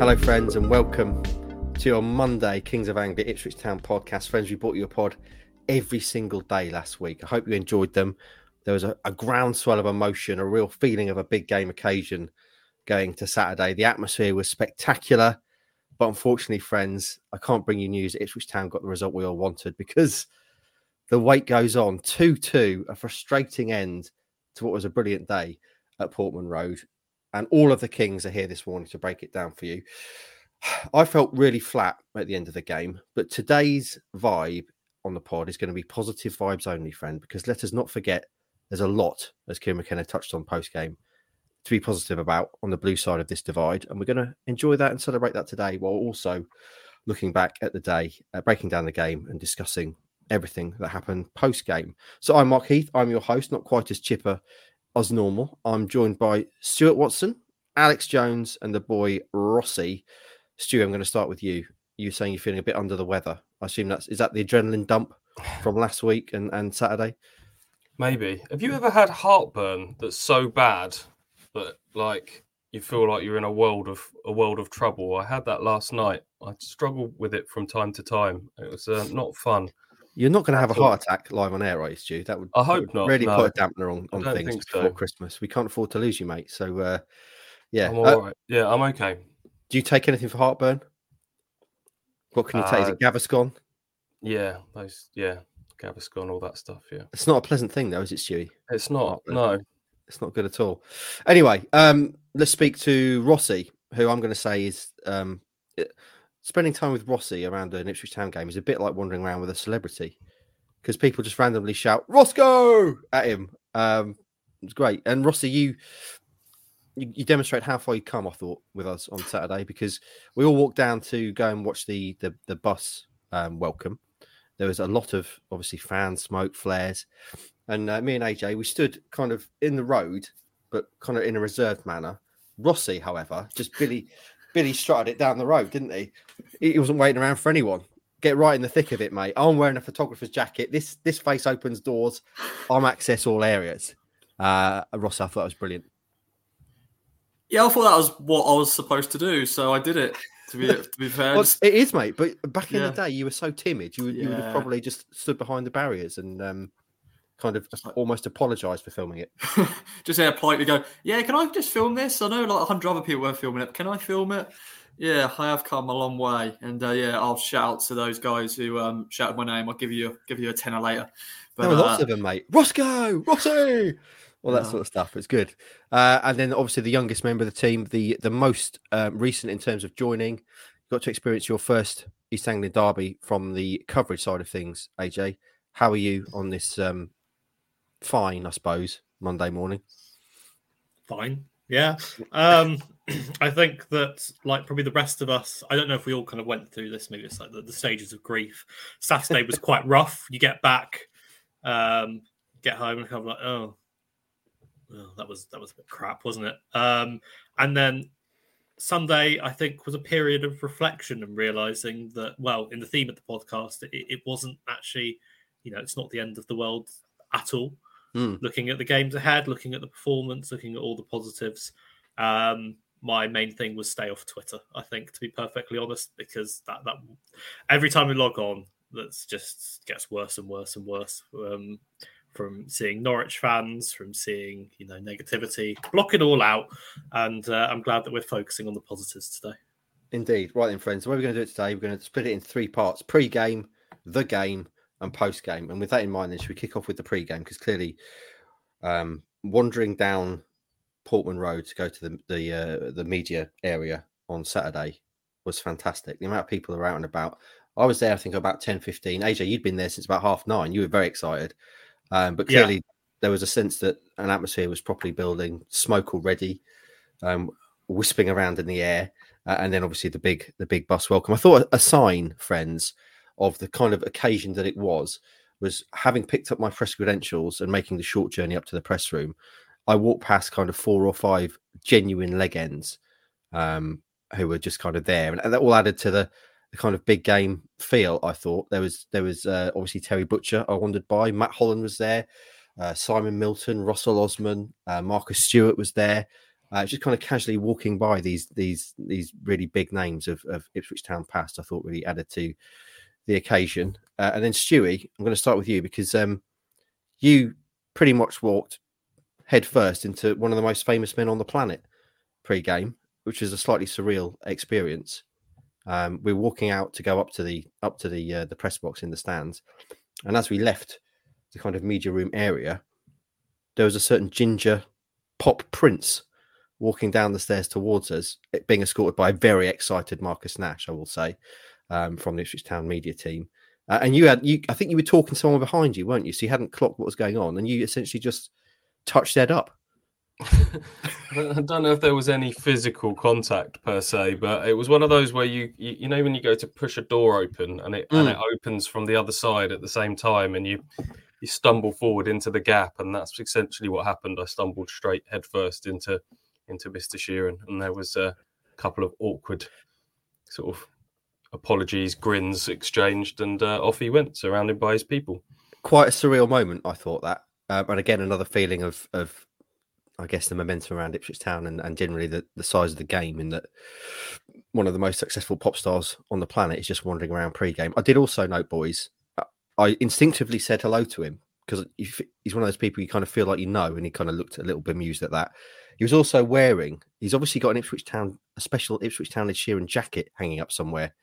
Hello, friends, and welcome to your Monday Kings of Anglia Ipswich Town podcast. Friends, we brought you a pod every single day last week. I hope you enjoyed them. There was a, a groundswell of emotion, a real feeling of a big game occasion going to Saturday. The atmosphere was spectacular, but unfortunately, friends, I can't bring you news. Ipswich Town got the result we all wanted because the wait goes on 2 2, a frustrating end to what was a brilliant day at Portman Road. And all of the Kings are here this morning to break it down for you. I felt really flat at the end of the game, but today's vibe on the pod is going to be positive vibes only, friend, because let us not forget there's a lot, as Kieran McKenna touched on post game, to be positive about on the blue side of this divide. And we're going to enjoy that and celebrate that today while also looking back at the day, uh, breaking down the game and discussing everything that happened post game. So I'm Mark Heath. I'm your host, not quite as chipper as normal. I'm joined by Stuart Watson, Alex Jones, and the boy Rossi. Stu, I'm going to start with you. You saying you're feeling a bit under the weather. I assume that's is that the adrenaline dump from last week and, and Saturday? Maybe. Have you ever had heartburn that's so bad that like you feel like you're in a world of a world of trouble? I had that last night. I struggled with it from time to time. It was uh, not fun. You're not going to have a heart attack live on air, are you, Stu? That would I hope would not, really no. put a dampener on, on things before so. Christmas. We can't afford to lose you, mate. So uh, yeah, I'm Uh, all right. Yeah, I'm okay. do you take anything for heartburn? What can you take? Is Uh, it Gaviscon? Yeah, those yeah, Gaviscon, all that stuff. Yeah, It's not a pleasant thing, though, is it, Stewie? it's not. Heartburn. No, It's not good at all. Anyway, um, let's speak to Rossi, who I'm going to say is um, it- spending time with Rossi around an Ipswich Town game is a bit like wandering around with a celebrity because people just randomly shout "Roscoe" at him. Um, it's great. And Rossi, you, you you demonstrate how far you come. I thought with us on Saturday because we all walked down to go and watch the the, the bus um, welcome. There was a lot of obviously fan smoke flares, and uh, me and AJ we stood kind of in the road, but kind of in a reserved manner. Rossi, however, just Billy Billy strutted it down the road, didn't he? He wasn't waiting around for anyone. Get right in the thick of it, mate. I'm wearing a photographer's jacket. This this face opens doors. I'm access all areas. Uh, Rossi, I thought it was brilliant. Yeah, I thought that was what I was supposed to do, so I did it. To be to be fair, Well, it is, mate. But back in Yeah. the day, you were so timid. You, would- you would have probably just stood behind the barriers and um, kind of like- almost apologised for filming it. just there politely go, yeah, can I just film this? I know like a hundred other people were filming it. Can I film it? Yeah, I have come a long way, and uh, yeah, I'll shout out to those guys who um, shouted my name. I'll give you give you a tenner later. But there were lots uh, of them, mate. Roscoe, Rossi, all that Yeah. sort of stuff. It's good. Uh, and then obviously the youngest member of the team, the the most um, recent in terms of joining, got to experience your first East Anglian derby from the coverage side of things. AJ, how are you on this um, fine, I suppose, Monday morning? fine. Yeah. Um, I think that, like, probably the rest of us, I don't know if we all kind of went through this. Maybe it's like the, the stages of grief. Saturday was quite rough. You get back, um, get home, and kind of like, oh, well, that was that was a bit crap, wasn't it? Um, and then Sunday, I think, was a period of reflection and realizing that, well, in the theme of the podcast, it, it wasn't actually, you know, it's not the end of the world at all Mm. looking at the games ahead, looking at the performance, looking at all the positives. Um, my main thing was stay off Twitter. I think, to be perfectly honest, because that that every time we log on, that's just gets worse and worse and worse. Um, from seeing Norwich fans, from seeing you know negativity, block it all out, and uh, I'm glad that we're focusing on the positives today. Indeed. Right then, friends. The way we're going to do it today, we're going to split it in three parts pre game, the game, and post game. And with that in mind, then should we kick off with the pre game? Because clearly, um, wandering down Portman Road to go to the the, uh, the media area on Saturday was fantastic. The amount of people are out and about. I was there, I think, about 10, 15. AJ, you'd been there since about half nine. You were very excited. Um, but clearly, yeah. there was a sense that an atmosphere was properly building, smoke already, um, whispering around in the air. Uh, and then obviously the big the big bus welcome. I thought a sign, friends, of the kind of occasion that it was was having picked up my press credentials and making the short journey up to the press room. I walked past kind of four or five genuine leg ends um, who were just kind of there, and, and that all added to the, the, kind of big game feel. I thought there was there was uh, obviously Terry Butcher. I wandered by. Matt Holland was there. Uh, Simon Milton, Russell Osman, uh, Marcus Stewart was there. Uh, just kind of casually walking by these these these really big names of, of Ipswich Town past, I thought really added to the occasion. Uh, and then Stewie, I'm going to start with you because um, you pretty much walked head first into one of the most famous men on the planet pre-game, which is a slightly surreal experience. Um, we are walking out to go up to the up to the uh, the press box in the stands, and as we left the kind of media room area, there was a certain ginger pop prince walking down the stairs towards us, being escorted by a very excited Marcus Nash, I will say, um, from the Ipswich Town media team. Uh, and you had, you, I think you were talking to someone behind you, weren't you? So you hadn't clocked what was going on, and you essentially just touched Ed up. I don't know if there was any physical contact per se, but it was one of those where you, you, you know, when you go to push a door open and it mm. and it opens from the other side at the same time, and you you stumble forward into the gap, and that's essentially what happened. I stumbled straight headfirst into into Mr. Sheeran, and there was a couple of awkward sort of apologies, grins exchanged, and uh, off he went, surrounded by his people. Quite a surreal moment, I thought that, um, and again another feeling of of I guess the momentum around Ipswich Town and, and generally the, the size of the game in that one of the most successful pop stars on the planet is just wandering around pre-game. I did also note, boys, uh, I instinctively said hello to him because he's one of those people you kind of feel like you know, and he kind of looked a little bemused at that. He was also wearing. He's obviously got an Ipswich Town, a special Ipswich Town Ed Sheeran jacket hanging up somewhere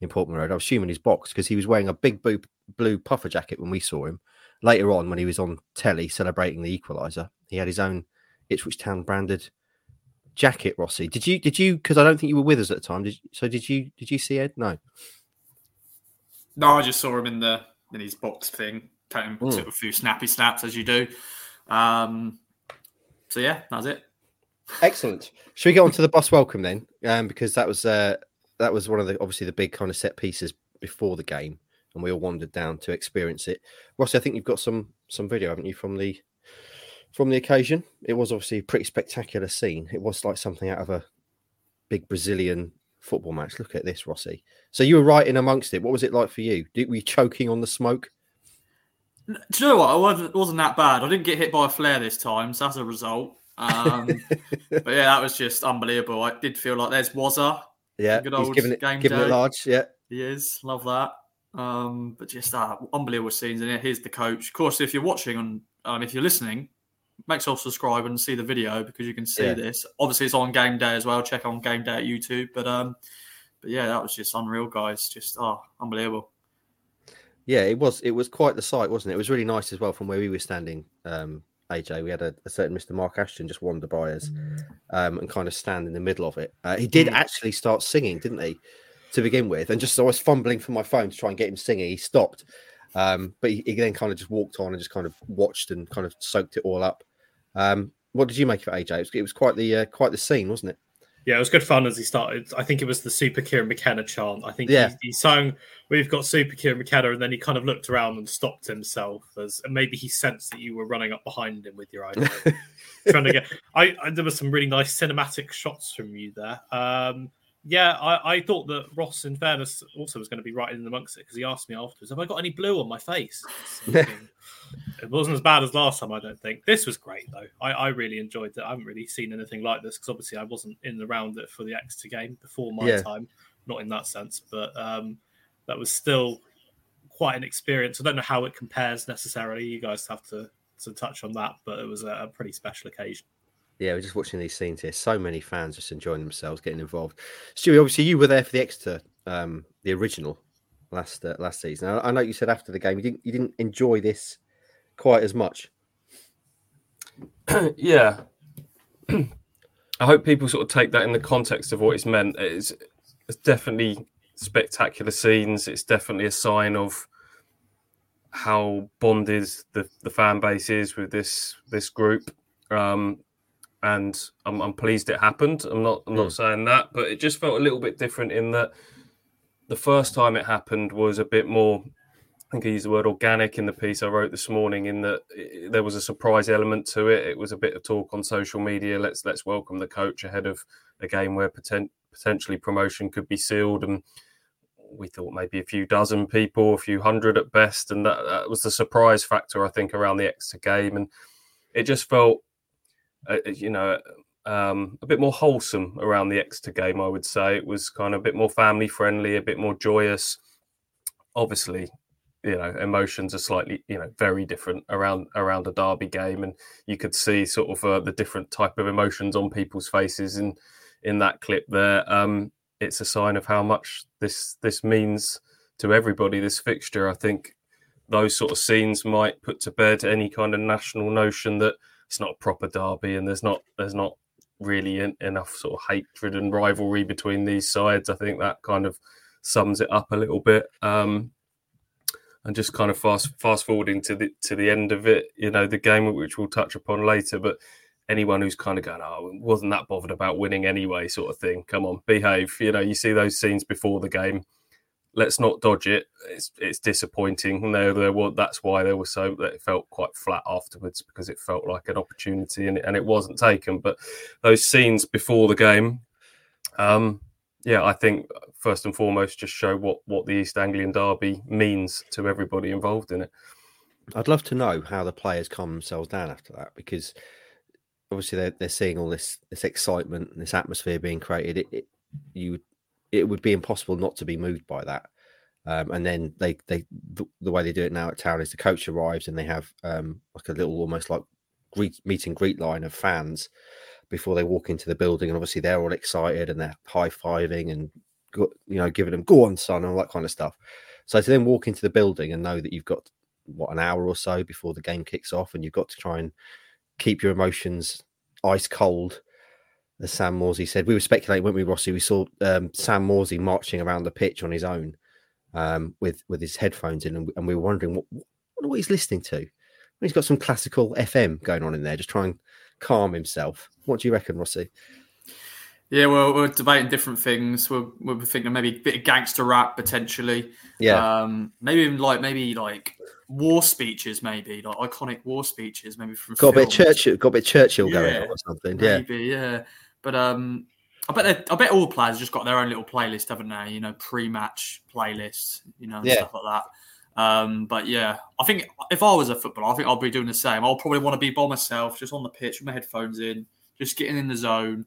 in Portman Road. I was assuming his box because he was wearing a big blue, blue puffer jacket when we saw him. Later on, when he was on telly celebrating the equaliser, he had his own Ipswich Town branded jacket. Rossi, did you? Did you? Because I don't think you were with us at the time. Did you, so? Did you? Did you see Ed? No. No, I just saw him in the in his box thing, taking mm. a few snappy snaps as you do. Um, so yeah, that's it. Excellent. Should we get on to the bus welcome then? Um, because that was uh, that was one of the obviously the big kind of set pieces before the game, and we all wandered down to experience it. Rossi, I think you've got some some video, haven't you, from the from the occasion? It was obviously a pretty spectacular scene. It was like something out of a big Brazilian football match. Look at this, Rossi. So you were right in amongst it. What was it like for you? Did, were you choking on the smoke? Do you know what? I wasn't, wasn't that bad. I didn't get hit by a flare this time, so that's a result. Um, but yeah, that was just unbelievable. I did feel like there's Wazza. Yeah, good old giving it, game giving day. it large. Yeah, he is. Love that. Um, but just uh, unbelievable scenes. And here's the coach. Of course, if you're watching and um, if you're listening, make sure to subscribe and see the video because you can see yeah. this. Obviously, it's on game day as well. Check on game day at YouTube. But um, but yeah, that was just unreal, guys. Just oh, unbelievable. Yeah, it was. It was quite the sight, wasn't it? It was really nice as well from where we were standing. Um, AJ, we had a, a certain Mr. Mark Ashton just wander by us um, and kind of stand in the middle of it. Uh, he did mm. actually start singing, didn't he, to begin with? And just so I was fumbling for my phone to try and get him singing, he stopped. Um, but he, he, then kind of just walked on and just kind of watched and kind of soaked it all up. Um, what did you make of it, AJ? It was, it was quite the uh, quite the scene, wasn't it? Yeah, it was good fun as he started. I think it was the Super Kieran McKenna chant. I think yeah. he, he sang, We've got Super Kieran McKenna, and then he kind of looked around and stopped himself as and maybe he sensed that you were running up behind him with your iPhone. trying to get I, I, there were some really nice cinematic shots from you there. Um, yeah, I, I thought that Ross, in fairness, also was going to be right in amongst it because he asked me afterwards, "Have I got any blue on my face?" it wasn't as bad as last time, I don't think. This was great though. I, I really enjoyed it. I haven't really seen anything like this because obviously I wasn't in the round for the Exeter game before my yeah. time, not in that sense, but um, that was still quite an experience. I don't know how it compares necessarily. You guys have to to touch on that, but it was a, a pretty special occasion. Yeah, we're just watching these scenes here. So many fans just enjoying themselves, getting involved. Stewie, obviously, you were there for the Exeter, um, the original last uh, last season. I, I know you said after the game you didn't you didn't enjoy this quite as much. yeah, I hope people sort of take that in the context of what it's meant. It's, it's definitely spectacular scenes. It's definitely a sign of how bonded the, the fan base is with this this group. Um, and I'm, I'm pleased it happened. I'm not I'm not mm. saying that, but it just felt a little bit different in that the first time it happened was a bit more I think I used the word organic in the piece I wrote this morning. In that it, there was a surprise element to it. It was a bit of talk on social media. Let's let's welcome the coach ahead of a game where poten- potentially promotion could be sealed, and we thought maybe a few dozen people, a few hundred at best, and that, that was the surprise factor I think around the Exeter game, and it just felt, uh, uh you know. Um, a bit more wholesome around the Exeter game, I would say. It was kind of a bit more family friendly, a bit more joyous obviously you know emotions are slightly you know very different around around a derby game and you could see sort of uh, the different type of emotions on people's faces in in that clip there um it's a sign of how much this this means to everybody this fixture i think those sort of scenes might put to bed any kind of national notion that it's not a proper derby and there's not there's not really in, enough sort of hatred and rivalry between these sides i think that kind of sums it up a little bit um and just kind of fast fast forwarding to the to the end of it, you know, the game which we'll touch upon later. But anyone who's kind of going, oh, wasn't that bothered about winning anyway, sort of thing. Come on, behave. You know, you see those scenes before the game. Let's not dodge it. It's it's disappointing. And there, there was that's why they were so that it felt quite flat afterwards because it felt like an opportunity and it, and it wasn't taken. But those scenes before the game, um, yeah, I think first and foremost just show what what the East Anglian Derby means to everybody involved in it. I'd love to know how the players calm themselves down after that because obviously they're, they're seeing all this this excitement and this atmosphere being created. It, it you it would be impossible not to be moved by that. Um, and then they they the, the, way they do it now at town is the coach arrives and they have um, like a little almost like greet meet and greet line of fans before they walk into the building, and obviously they're all excited and they're high fiving and you know giving them "go on, son" and all that kind of stuff. So to then walk into the building and know that you've got what an hour or so before the game kicks off, and you've got to try and keep your emotions ice cold. As Sam Morsy said, we were speculating, weren't we, Rossi? We saw um, Sam Morsy marching around the pitch on his own um, with with his headphones in, and, and we were wondering what, what he's listening to. He's got some classical FM going on in there, just trying to calm himself. What do you reckon, Rossi? Yeah, well, we're debating different things. We're, we're thinking maybe a bit of gangster rap potentially. Yeah. Um, maybe even like maybe like war speeches, maybe like iconic war speeches, maybe from got films. a bit Churchill, got a bit Churchill yeah, going on or something. Maybe, yeah, yeah. But um, I bet I bet all players just got their own little playlist, haven't they? You know, pre-match playlists, you know, yeah. stuff like that. Um, but yeah, I think if I was a footballer, I think I'll be doing the same. I'll probably want to be by myself, just on the pitch with my headphones in, just getting in the zone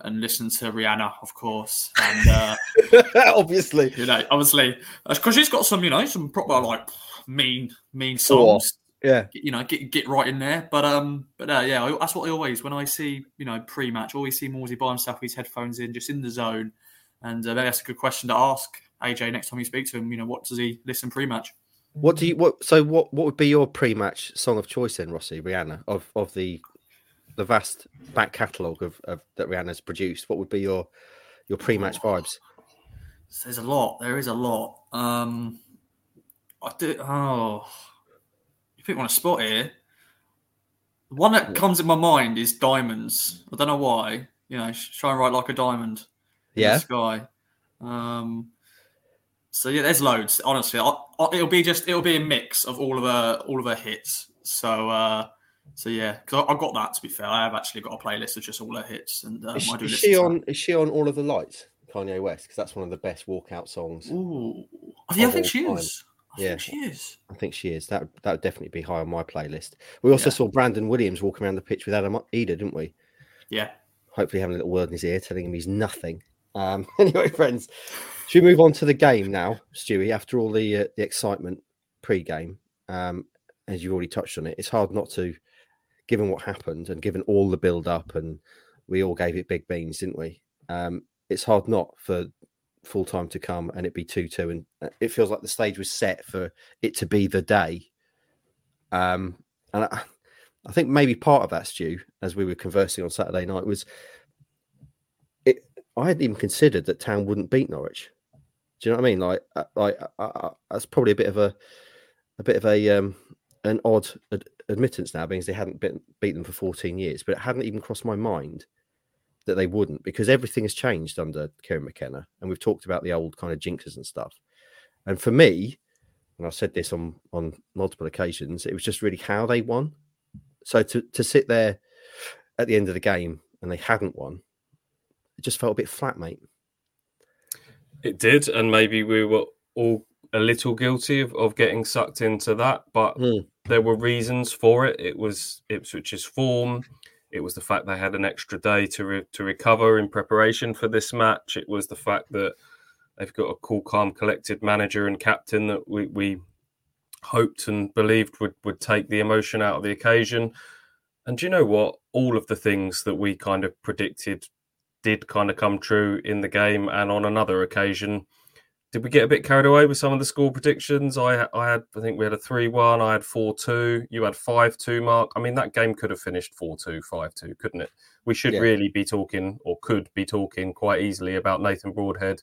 and listen to Rihanna, of course. And uh, obviously, you know, obviously, because she's got some, you know, some proper like mean, mean songs. Yeah, you know, get get right in there. But um, but uh, yeah, that's what I always when I see, you know, pre-match, always see Morsy by himself with his headphones in, just in the zone. And uh, that's a good question to ask AJ next time you speak to him. You know, what does he listen pre-match? What do you what? So what? What would be your pre-match song of choice then, Rossi Rihanna of of the the vast back catalogue of, of that Rihanna's produced? What would be your your pre-match oh, vibes? There's a lot. There is a lot. Um, I do. Oh, you on a spot here? The one that comes in my mind is diamonds. I don't know why. You know, shine right like a diamond. Yeah. sky. Um, so yeah, there's loads. Honestly, I'll, I'll, it'll be just it'll be a mix of all of her all of her hits. So uh, so yeah, because I've got that. To be fair, I have actually got a playlist of just all her hits. And um, is, I do is she on? Is she on all of the lights? Kanye West, because that's one of the best walkout songs. Ooh, yeah, I think she time. is. I yeah, she is. I think she is. That that would definitely be high on my playlist. We also yeah. saw Brandon Williams walking around the pitch with Adam Idah, didn't we? Yeah. Hopefully, having a little word in his ear, telling him he's nothing. Um, anyway, friends, should we move on to the game now, Stewie? After all the uh, the excitement pre-game, um, as you've already touched on it, it's hard not to, given what happened and given all the build-up, and we all gave it big beans, didn't we? Um, it's hard not for full time to come and it be two-two, and uh, it feels like the stage was set for it to be the day. Um, and I, I think maybe part of that, Stu, as we were conversing on Saturday night, was it. I hadn't even considered that Town wouldn't beat Norwich. Do you know what I mean? Like, uh, like uh, uh, that's probably a bit of a a bit of a um, an odd ad- admittance now, because they hadn't been, beat them for 14 years, but it hadn't even crossed my mind that they wouldn't, because everything has changed under Kieran McKenna, and we've talked about the old kind of jinxes and stuff. And for me, and I've said this on on multiple occasions, it was just really how they won. So to to sit there at the end of the game and they hadn't won, it just felt a bit flat, mate. It did, and maybe we were all a little guilty of, of getting sucked into that, but Mm. there were reasons for it. It was Ipswich's form. It was the fact they had an extra day to re- to recover in preparation for this match. It was the fact that they've got a cool, calm, collected manager and captain that we, we hoped and believed would, would take the emotion out of the occasion. And do you know what? All of the things that we kind of predicted did kind of come true in the game. And on another occasion, did we get a bit carried away with some of the score predictions? I I had I think we had a three one. I had four two. You had five two. Mark. I mean that game could have finished 4-2, 5-2, couldn't it? We should Yeah. really be talking or could be talking quite easily about Nathan Broadhead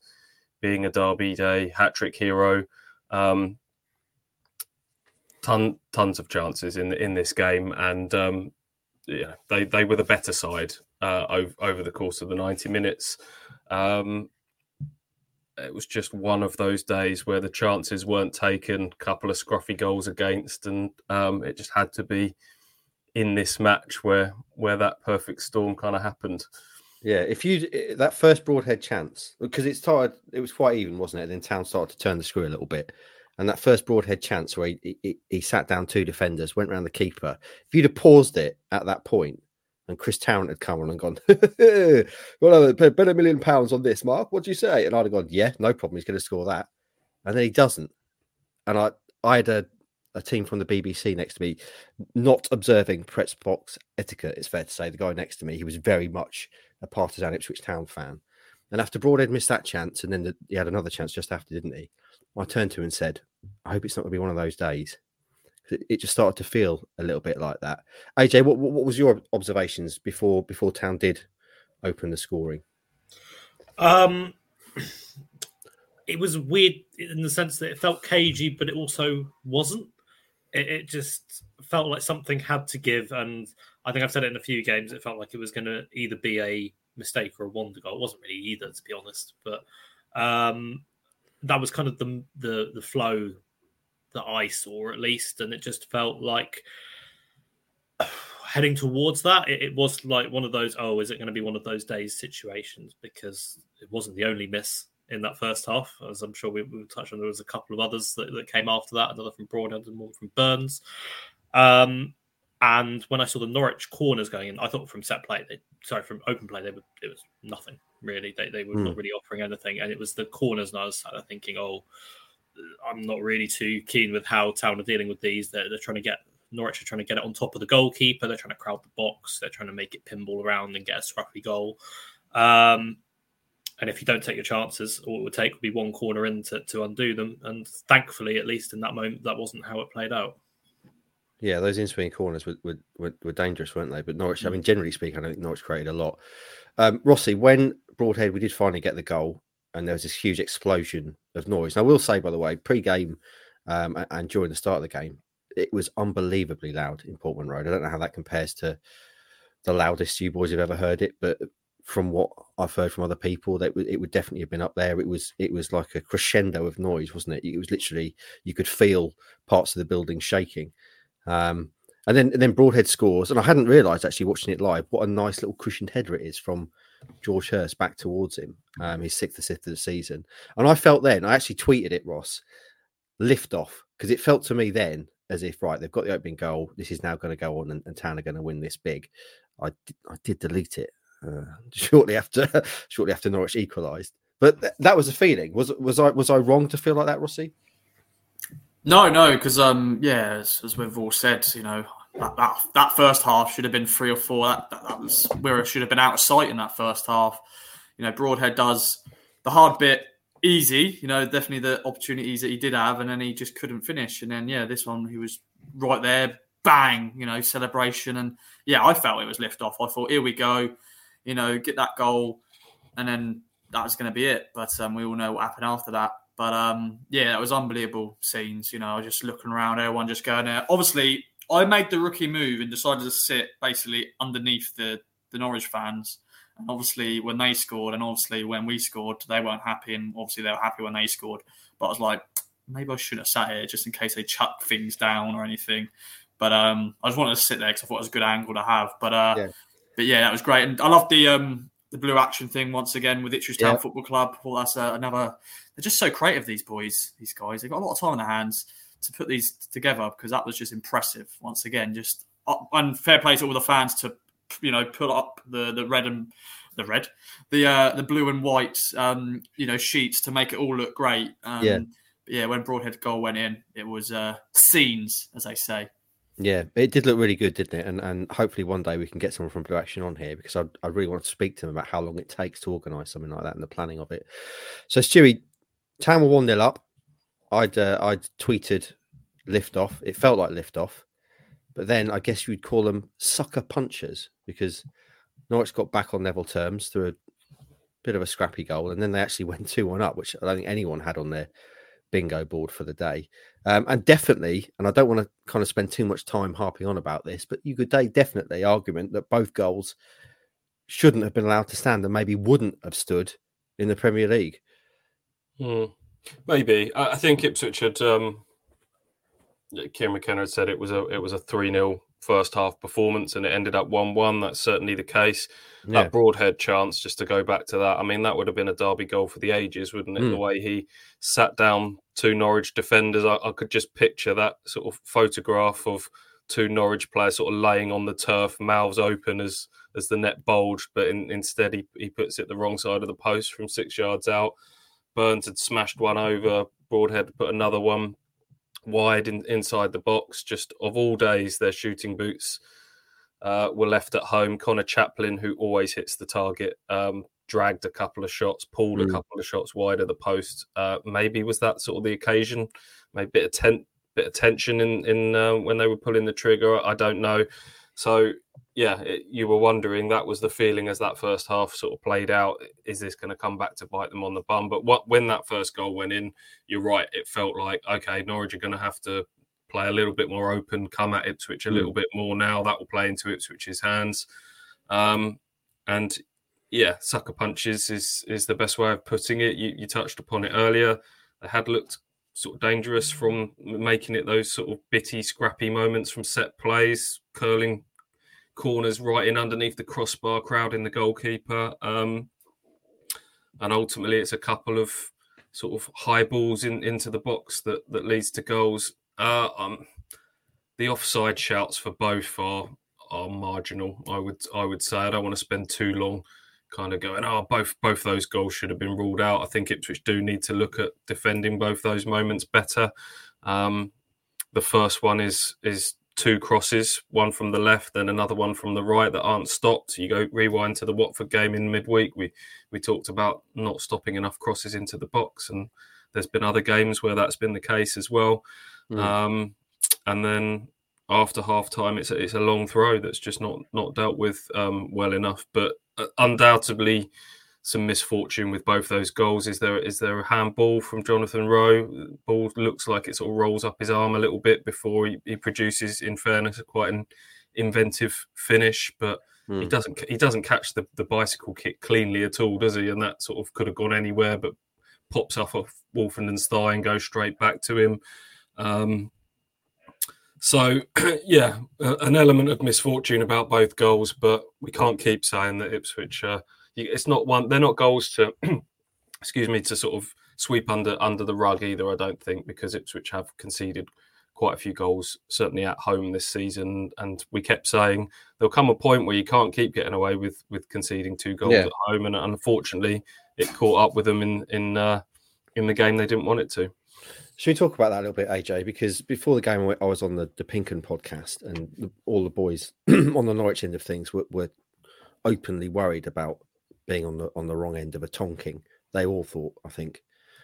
being a Derby Day hat trick hero. Um, ton tons of chances in in this game, and um, yeah, they they were the better side uh, over over the course of the ninety minutes. Um, it was just one of those days where the chances weren't taken, couple of scruffy goals against, and um, it just had to be in this match where where that perfect storm kind of happened. Yeah, if you eh, that first Broadhead chance because it started, it was quite even, wasn't it? And Then Town started to turn the screw a little bit, and that first Broadhead chance where he, he, he sat down two defenders, went around the keeper. If you'd have paused it at that point, and Chris Tarrant had come on and gone, well, I bet a million pounds on this, Mark. What do you say? And I'd have gone, yeah, no problem. He's going to score that, and then he doesn't. And I, I had a, a team from the BBC next to me, not observing press box etiquette. It's fair to say the guy next to me, he was very much a partisan Ipswich Town fan. And after Broadhead missed that chance, and then the, he had another chance just after, didn't he? I turned to him and said, I hope it's not going to be one of those days. It, just started to feel a little bit like that. AJ, what, what, what was your observations before before Town did open the scoring? Um, it was weird in the sense that it felt cagey, but it also wasn't. It, it just felt like something had to give, and I think I've said it in a few games. It felt like it was going to either be a mistake or a wonder goal. It wasn't really either, to be honest. But um, that was kind of the the the flow that I saw, at least, and it just felt like heading towards that. It, it was like one of those. Oh, is it going to be one of those days situations? Because it wasn't the only miss in that first half, as I'm sure we, we touched on. There was a couple of others that, that came after that, another from Broadhead and one from Burns. Um, and when I saw the Norwich corners going in, I thought from set play, they, sorry, from open play, they were it was nothing really. They they were Hmm. not really offering anything, and it was the corners. And I was thinking, oh, I'm not really too keen with how Town are dealing with these. They're, they're trying to get Norwich are trying to get it on top of the goalkeeper. They're trying to crowd the box. They're trying to make it pinball around and get a scruffy goal. Um, and if you don't take your chances, all it would take would be one corner in to, to undo them. And thankfully, at least in that moment, that wasn't how it played out. Yeah, those in swinging corners were, were, were, were dangerous, weren't they? But Norwich, I mean, generally speaking, I don't think Norwich created a lot. Um, Rossi, when Broadhead, we did finally get the goal, and there was this huge explosion of noise. And I will say, by the way, pre-game um, and during the start of the game, it was unbelievably loud in Portman Road. I don't know how that compares to the loudest you boys have ever heard it, but from what I've heard from other people, that it would definitely have been up there. It was it was like a crescendo of noise, wasn't it? It was literally you could feel parts of the building shaking. Um, and then and then Broadhead scores, and I hadn't realised actually watching it live what a nice little cushioned header it is from George Hurst back towards him. Um, his sixth assist of the season, and I felt then I actually tweeted it, Ross, lift off because it felt to me then as if right they've got the opening goal. This is now going to go on, and, and Town are going to win this big. I did, I did delete it uh, shortly after shortly after Norwich equalised. But th- that was a feeling. Was was I was I wrong to feel like that, Rossi? No, no, because um, yeah, as, as we've all said, you know, that, that that first half should have been three or four. That that, that was where it should have been out of sight in that first half. You know, Broadhead does the hard bit easy. You know, definitely the opportunities that he did have, and then he just couldn't finish. And then yeah, this one he was right there, bang, you know, celebration, and yeah, I felt it was lift off. I thought, here we go, you know, get that goal, and then that was going to be it. But um, we all know what happened after that. But um, yeah, it was unbelievable scenes. You know, I was just looking around, everyone just going there. Obviously, I made the rookie move and decided to sit basically underneath the the Norwich fans. And obviously, when they scored, and obviously when we scored, they weren't happy, and obviously they were happy when they scored. But I was like, maybe I shouldn't have sat here just in case they chuck things down or anything. But um, I just wanted to sit there because I thought it was a good angle to have. But uh, yeah. but yeah, that was great, and I love the um the blue action thing once again with Ipswich Town yeah. Football Club. Well, that's uh, another. They're just so creative. These boys, these guys, they've got a lot of time on their hands to put these together because that was just impressive. Once again, just and fair play to all the fans to you know put up the the red and the red, the uh, the blue and white um, you know sheets to make it all look great. Um, yeah, yeah. When Broadhead goal went in, it was uh, scenes, as they say. Yeah, it did look really good, didn't it? And and hopefully one day we can get someone from Blue Action on here because I I really want to speak to them about how long it takes to organise something like that and the planning of it. So Stewie, Town were one 0 up. I'd uh, I'd tweeted lift off. It felt like lift off, but then I guess you'd call them sucker punchers because Norwich got back on level terms through a bit of a scrappy goal, and then they actually went two one up, which I don't think anyone had on their bingo board for the day. Um, and definitely, and I don't want to kind of spend too much time harping on about this, but you could definitely argument that both goals shouldn't have been allowed to stand and maybe wouldn't have stood in the Premier League. Hmm. Maybe I think Ipswich had. Um, Kieran McKenna had said it was a it was a three 0 first half performance and it ended up 1 1. That's certainly the case. Yeah. That Broadhead chance, just to go back to that, I mean, that would have been a derby goal for the ages, wouldn't it? Mm. The way he sat down two Norwich defenders, I, I, could just picture that sort of photograph of two Norwich players sort of laying on the turf, mouths open as as the net bulged, but in, instead he, he puts it the wrong side of the post from six yards out. Burns had smashed one over, Broadhead put another one wide in, inside the box. Just of all days, their shooting boots uh, were left at home. Connor Chaplin, who always hits the target, um, dragged a couple of shots, pulled mm. a couple of shots wide of the post. Uh, maybe was that sort of the occasion? Maybe a bit of, ten- bit of tension in in uh, when they were pulling the trigger. I don't know. So yeah, it, you were wondering that was the feeling as that first half sort of played out. Is this going to come back to bite them on the bum? But what when that first goal went in, you're right. It felt like okay, Norwich are going to have to play a little bit more open, come at Ipswich a mm. little bit more now. That will play into Ipswich's hands. Um, and yeah, sucker punches is is the best way of putting it. You, you touched upon it earlier. They had looked sort of dangerous from making it those sort of bitty, scrappy moments from set plays, curling corners right in underneath the crossbar, crowding the goalkeeper. Um, and ultimately, it's a couple of sort of high balls in, into the box that, that leads to goals. Uh, um, the offside shouts for both are are marginal. I would I would say I don't want to spend too long kind of going, oh, both both those goals should have been ruled out. I think Ipswich do need to look at defending both those moments better. Um, the first one is is two crosses, one from the left and another one from the right that aren't stopped. You go rewind to the Watford game in midweek. We we talked about not stopping enough crosses into the box, and there's been other games where that's been the case as well. Mm. Um, and then after half time, it's a, it's a long throw that's just not not dealt with um, well enough. But uh, undoubtedly, some misfortune with both those goals. Is there is there a handball from Jonathan Rowe? Ball looks like it sort of rolls up his arm a little bit before he, he produces, in fairness, quite an inventive finish, but mm. he doesn't he doesn't catch the, the bicycle kick cleanly at all, does he? And that sort of could have gone anywhere, but pops off of Woolfenden's thigh and goes straight back to him. Um, so, yeah, an element of misfortune about both goals, but we can't keep saying that Ipswich. Uh, it's not one. They're not goals to, excuse me, to sort of sweep under under the rug either. I don't think because Ipswich have conceded quite a few goals, certainly at home this season. And we kept saying there'll come a point where you can't keep getting away with with conceding two goals yeah. at home, and unfortunately, it caught up with them in in uh, in the game they didn't want it to. Should we talk about that a little bit, AJ? Because before the game, I was on the, the Pinkun podcast, and all the boys on the Norwich end of things were, were openly worried about being on the on the wrong end of a tonking. They all thought, I think,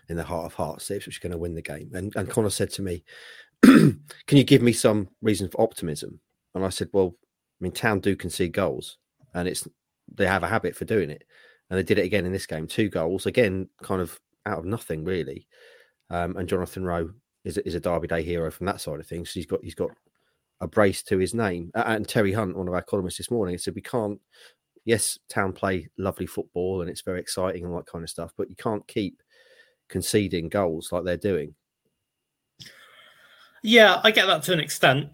in their heart of hearts, Ipswich was going to win the game. And and Connor said to me, "Can you give me some reason for optimism?" And I said, "Well, I mean, Town do concede goals, and it's they have a habit for doing it, and they did it again in this game. Two goals again, kind of out of nothing, really. um, and Jonathan Rowe is is a Derby Day hero from that side of things. He's got he's got a brace to his name. And Terry Hunt, one of our columnists this morning, said we can't. Yes, Town play lovely football and it's very exciting and that kind of stuff, but you can't keep conceding goals like they're doing. Yeah, I get that to an extent.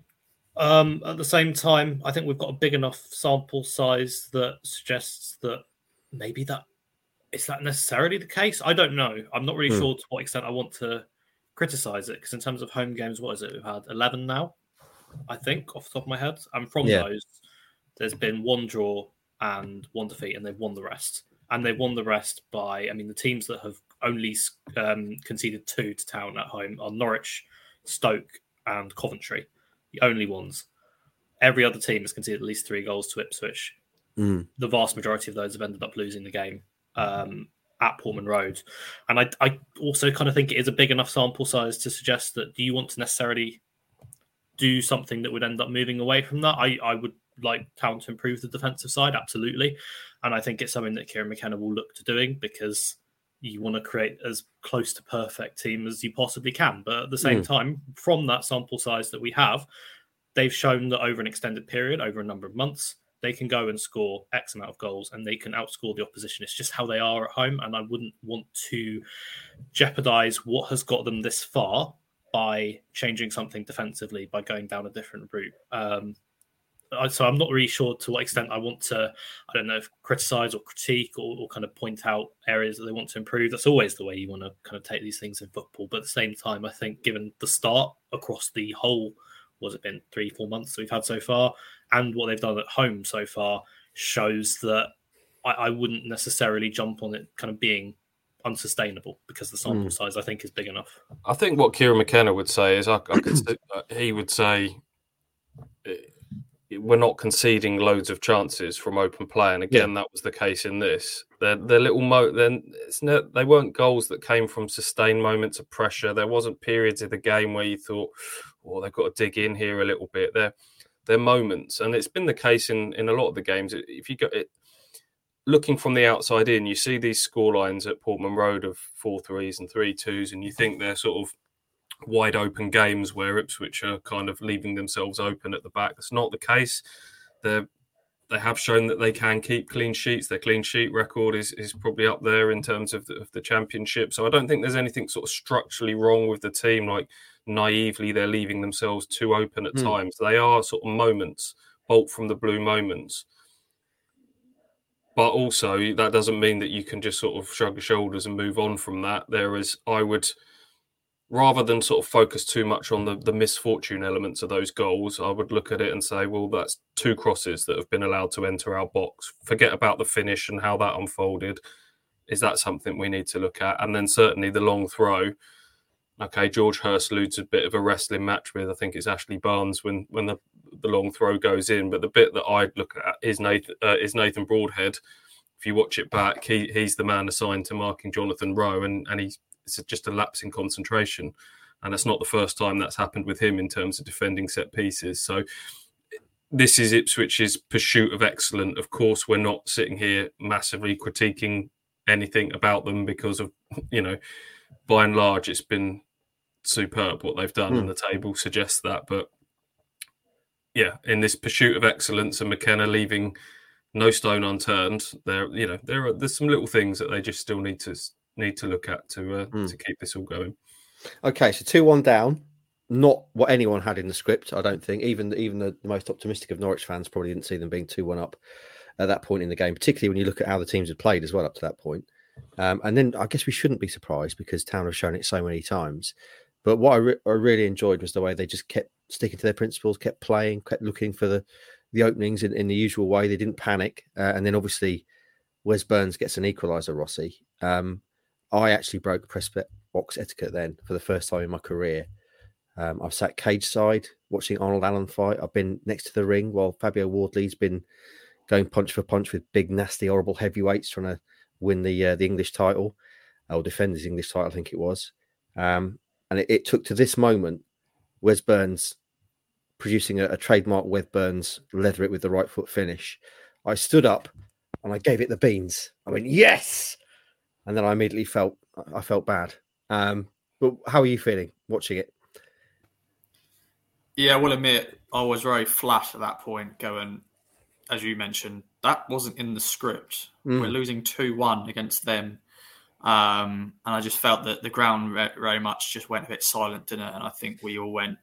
Um, at the same time, I think we've got a big enough sample size that suggests that maybe that is that necessarily the case. I don't know. I'm not really hmm. sure to what extent I want to criticize it because in terms of home games, what is it? We've had 11 now, I think, off the top of my head. And from yeah. those, there's been one draw and one defeat, and they've won the rest. And they've won the rest by, I mean, the teams that have only um, conceded two to Town at home are Norwich, Stoke, and Coventry, the only ones. Every other team has conceded at least three goals to Ipswich. Mm. The vast majority of those have ended up losing the game um, at Portman Road. And I, I also kind of think it is a big enough sample size to suggest that do you want to necessarily do something that would end up moving away from that? I, I would like Town to improve the defensive side, absolutely. And I think it's something that Kieran McKenna will look to doing because you want to create as close to perfect team as you possibly can. But at the same mm. time, from that sample size that we have, they've shown that over an extended period, over a number of months, they can go and score X amount of goals and they can outscore the opposition. It's just how they are at home. And I wouldn't want to jeopardize what has got them this far by changing something defensively, by going down a different route. Um, so I'm not really sure to what extent I want to, I don't know, criticize or critique or, or, kind of point out areas that they want to improve. That's always the way you want to kind of take these things in football. But at the same time, I think given the start across the whole, was it been three, four months that we've had so far, and what they've done at home so far, shows that I, I wouldn't necessarily jump on it kind of being unsustainable because the sample mm. size I think is big enough. I think what Kieran McKenna would say is I, I could, he would say we're not conceding loads of chances from open play, and again, yeah. that was the case in this. They're, they're little mo. Then it's no, they weren't goals that came from sustained moments of pressure. There wasn't periods of the game where you thought, "Oh, they've got to dig in here a little bit." They're they're moments, and it's been the case in in a lot of the games. If you got it, looking from the outside in, you see these score lines at Portman Road of four threes and three twos, and you think they're sort of wide open games where Ipswich are kind of leaving themselves open at the back. That's not the case. They're they have shown that they can keep clean sheets. Their clean sheet record is, is probably up there in terms of the, of the championship. So I don't think there's anything sort of structurally wrong with the team. Like naively, they're leaving themselves too open at mm. times. They are sort of moments, bolt from the blue moments. But also, that doesn't mean that you can just sort of shrug your shoulders and move on from that. There is, I would rather than sort of focus too much on the, the misfortune elements of those goals, I would look at it and say, well, that's two crosses that have been allowed to enter our box. Forget about the finish and how that unfolded. Is that something we need to look at? And then certainly the long throw. Okay, George Hurst loses a bit of a wrestling match with, I think it's Ashley Barnes when when the, the long throw goes in. But the bit that I'd look at is Nathan, uh, is Nathan Broadhead. If you watch it back, he, he's the man assigned to marking Jonathan Rowe, and, and he it's just a lapse in concentration. And that's not the first time that's happened with him in terms of defending set pieces. So this is Ipswich's pursuit of excellence. Of course, we're not sitting here massively critiquing anything about them because of, you know, by and large, it's been superb what they've done, mm. and the table suggests that. But yeah, in this pursuit of excellence and McKenna leaving no stone unturned, there, you know, there are there's some little things that they just still need to need to look at to uh, mm. to keep this all going. Okay, so two one down. Not what anyone had in the script, I don't think. Even even the, the most optimistic of Norwich fans probably didn't see them being two one up at that point in the game, particularly when you look at how the teams had played as well up to that point. Um, and then I guess we shouldn't be surprised because Town have shown it so many times. But what I, re- I really enjoyed was the way they just kept sticking to their principles, kept playing, kept looking for the the openings in, in the usual way. They didn't panic, uh, and then obviously Wes Burns gets an equaliser. Rossi. Um, I actually broke press box etiquette then for the first time in my career. Um, I've sat cage side watching Arnold Allen fight. I've been next to the ring while Fabio Wardley's been going punch for punch with big, nasty, horrible heavyweights trying to win the uh, the English title or defend his English title, I think it was. Um, and it, it, took to this moment, Wes Burns producing a, a trademark Wes Burns leather it with the right foot finish. I stood up and I gave it the beans. I went, yes and then I immediately felt I felt bad, um, But how are you feeling watching it? Yeah, I will admit I was very flat at that point, going, as you mentioned, that wasn't in the script. Mm. We're losing 2 1 against them. Um, and I just felt that the ground very much just went a bit silent, didn't it? And I think we all went,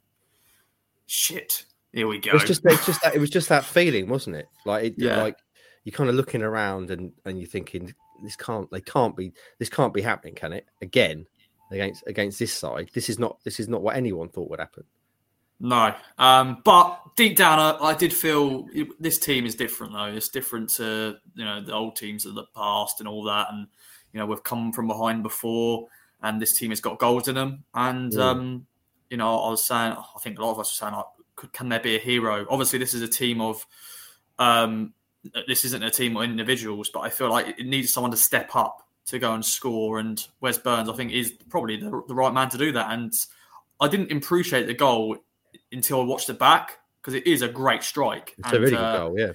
shit, here we go. It was just, it's just that, it was just that feeling, wasn't it? Like, it, Yeah. like you're kind of looking around and, and you're thinking, this can't, they can't be, this can't be happening, can it? Again, against against this side, this is not, this is not what anyone thought would happen. No, um, but deep down, I, I did feel this team is different though. It's different to you know the old teams of the past and all that. And you know we've come from behind before, and this team has got goals in them. And Mm. um, you know, I was saying, I think a lot of us were saying, like, could, can there be a hero? Obviously, this is a team of. Um, this isn't a team of individuals, but I feel like it needs someone to step up to go and score. And Wes Burns, I think, is probably the, the right man to do that. And I didn't appreciate the goal until I watched it back because it is a great strike. It's and, a really good uh, goal, yeah.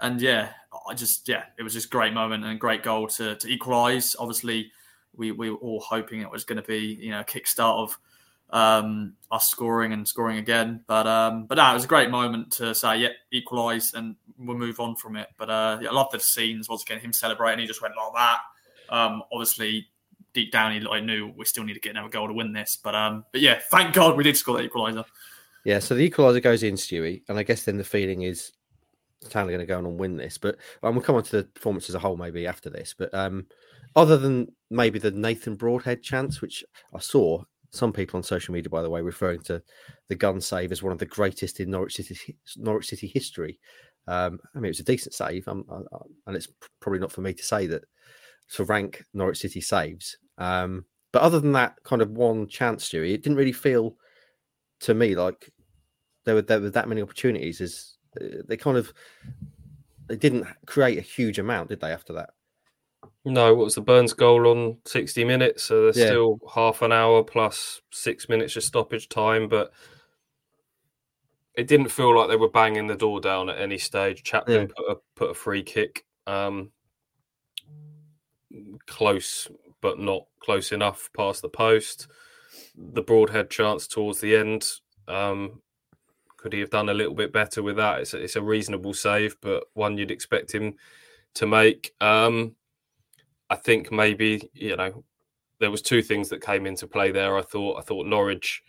And yeah, I just yeah, it was just a great moment and a great goal to to equalise. Obviously, we we were all hoping it was going to be you know a kickstart of um, us scoring and scoring again. But um, but no, it was a great moment to say yeah, equalise and we'll move on from it. But uh, yeah, I love the scenes once again. Him celebrating, he just went like that. Um, obviously, deep down, he like, knew we still need to get another goal to win this. But um, but yeah, thank God we did score that equaliser. Yeah, so the equaliser goes in, Stewie, and I guess then the feeling is Town are going to go on and win this. But um, we'll come on to the performance as a whole maybe after this. But um, other than maybe the Nathan Broadhead chance, which I saw some people on social media, by the way, referring to the Gunn save as one of the greatest in Norwich City Norwich City history. Um, I mean, it was a decent save, I, and it's probably not for me to say that to rank Norwich City saves. Um, but other than that kind of one chance, Stewie, it didn't really feel to me like there were there were that many opportunities. As uh, they kind of they didn't create a huge amount, did they? After that, No, what was the Burns goal on 60 minutes? So there's Yeah. still half an hour plus six minutes of stoppage time, but it didn't feel like they were banging the door down at any stage. Chaplin Yeah. put a put a free kick, um, close but not close enough past the post. The Broadhead chance towards the end. Um, could he have done a little bit better with that? It's a, it's a reasonable save, but one you'd expect him to make. Um, I think maybe you know there was two things that came into play there. I thought I thought Norwich,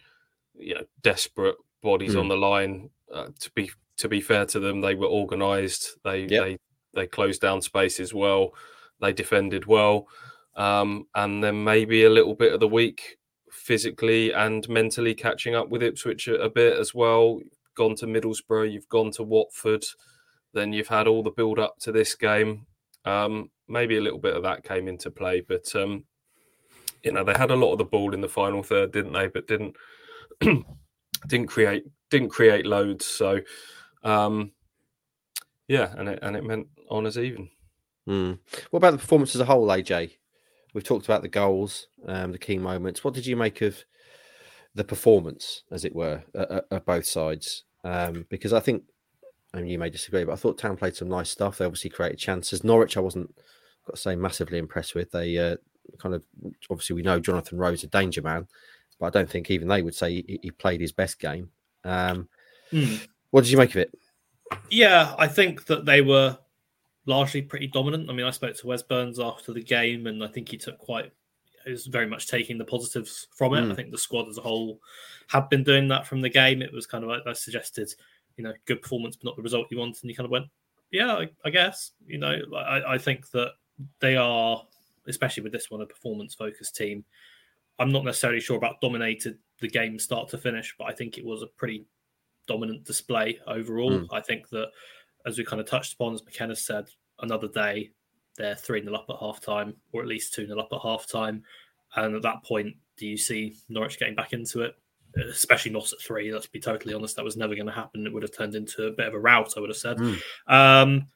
you know, desperate bodies Mm. on the line. Uh, to be to be fair to them, they were organised. They Yep. they they closed down spaces well. They defended well, um, and then maybe a little bit of the week physically and mentally catching up with Ipswich a, a bit as well. Gone to Middlesbrough, you've gone to Watford, then you've had all the build up to this game. Um, maybe a little bit of that came into play, but um, you know they had a lot of the ball in the final third, didn't they? But didn't didn't create didn't create loads. So um, yeah, and it and it meant honours even. Mm. what about the performance as a whole, AJ? We've talked about the goals, um, the key moments. What did you make of the performance, as it were, at, both sides? Um, because I think, and you may disagree, but I thought Town played some nice stuff. They obviously created chances. Norwich, I wasn't, got to say, massively impressed with. They uh, kind of, obviously, we know Jonathan Rowe's a danger man, but I don't think even they would say he, he played his best game. Um, Hmm. what did you make of it? Yeah, I think that they were largely pretty dominant. I mean, I spoke to Wes Burns after the game, and I think he took quite, he was very much taking the positives from it. Mm. I think the squad as a whole had been doing that from the game. It was kind of like I suggested, you know, good performance, but not the result you want. And you kind of went, yeah, I, I guess, you know, I, I think that they are, especially with this one, a performance focused team. I'm not necessarily sure about dominated the game start to finish, but I think it was a pretty dominant display overall. Mm. I think that, as we kind of touched upon, as McKenna said, another day they're 3 0 up at half time, or at least 2 0 up at half time. And at that point, do you see Norwich getting back into it? Especially not at three. Let's be totally honest. That was never going to happen. It would have turned into a bit of a rout, I would have said. Mm. Um,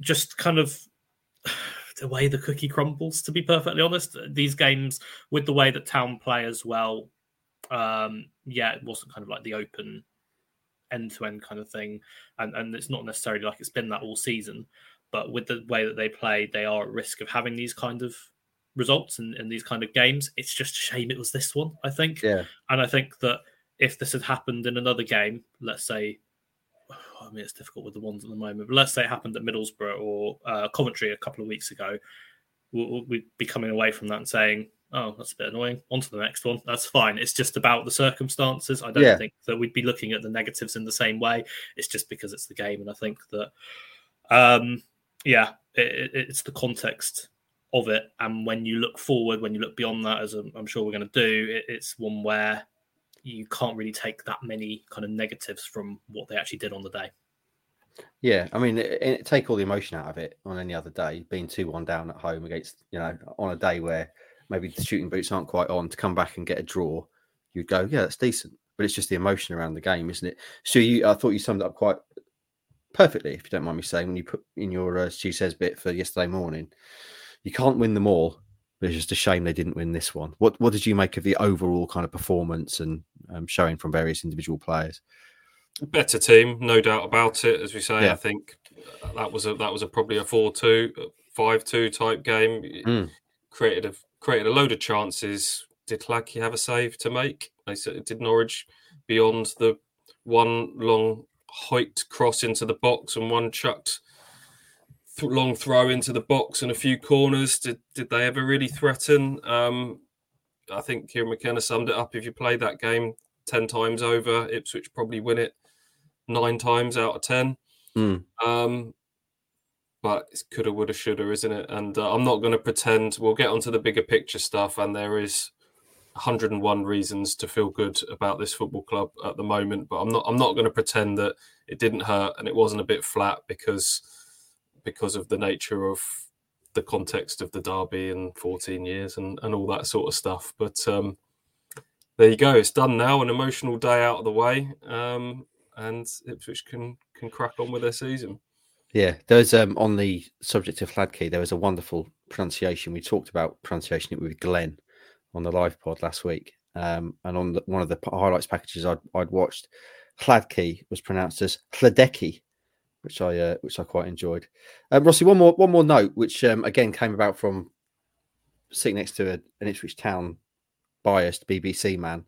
just kind of the way the cookie crumbles, to be perfectly honest. These games, with the way that Town play as well, um, yeah, it wasn't kind of like the open end to end kind of thing. And, and it's not necessarily like it's been that all season, but with the way that they play, they are at risk of having these kind of results in, in these kind of games. It's just a shame it was this one, I think. Yeah. And I think that if this had happened in another game, let's say, I mean, it's difficult with the ones at the moment, but let's say it happened at Middlesbrough or uh, Coventry a couple of weeks ago, we'd be coming away from that and saying, oh, that's a bit annoying. On to the next one. That's fine. It's just about the circumstances. I don't Yeah. think that we'd be looking at the negatives in the same way. It's just because it's the game. And I think that, um, yeah, it, it- it's the context of it. And when you look forward, when you look beyond that, as I'm, I'm sure we're going to do, it, it's one where you can't really take that many kind of negatives from what they actually did on the day. Yeah, I mean, it, it- take all the emotion out of it on any other day, being two one down at home against you know on a day where maybe the shooting boots aren't quite on to come back and get a draw, you'd go, yeah, that's decent. But it's just the emotion around the game, isn't it? So you, I thought you summed it up quite perfectly, if you don't mind me saying, when you put in your uh, Stu says bit for yesterday morning, you can't win them all. But it's just a shame they didn't win this one. What What did you make of the overall kind of performance and um, showing from various individual players? better team, no doubt about it. As we say, Yeah. I think that was a that was a probably a 4-2, 5-2 type game. Mm. Created a created a load of chances. Did Hladký have a save to make? They said did Norwich beyond the one long height cross into the box and one chucked th- long throw into the box and a few corners. Did did they ever really threaten? Um, I think Kieran McKenna summed it up. If you played that game ten times over, Ipswich probably win it nine times out of ten. Mm. Um, but it's coulda, woulda, shoulda, isn't it? And uh, I'm not going to pretend. We'll get onto the bigger picture stuff, and there is 101 reasons to feel good about this football club at the moment. But I'm not. I'm not going to pretend that it didn't hurt and it wasn't a bit flat because because of the nature of the context of the derby and 14 years and, and all that sort of stuff. But um, there you go. It's done now. An emotional day out of the way, um, and Ipswich can can crack on with their season. Yeah, there's um on the subject of Hladký, there was a wonderful pronunciation. We talked about pronunciation it with Glenn on the live pod last week. Um, and on the, one of the highlights packages I'd, I'd watched, Hladký was pronounced as Hladeki, which I uh, which I quite enjoyed. Um, Rossi, one more one more note, which um, again came about from sitting next to a, an Ipswich Town biased BBC man,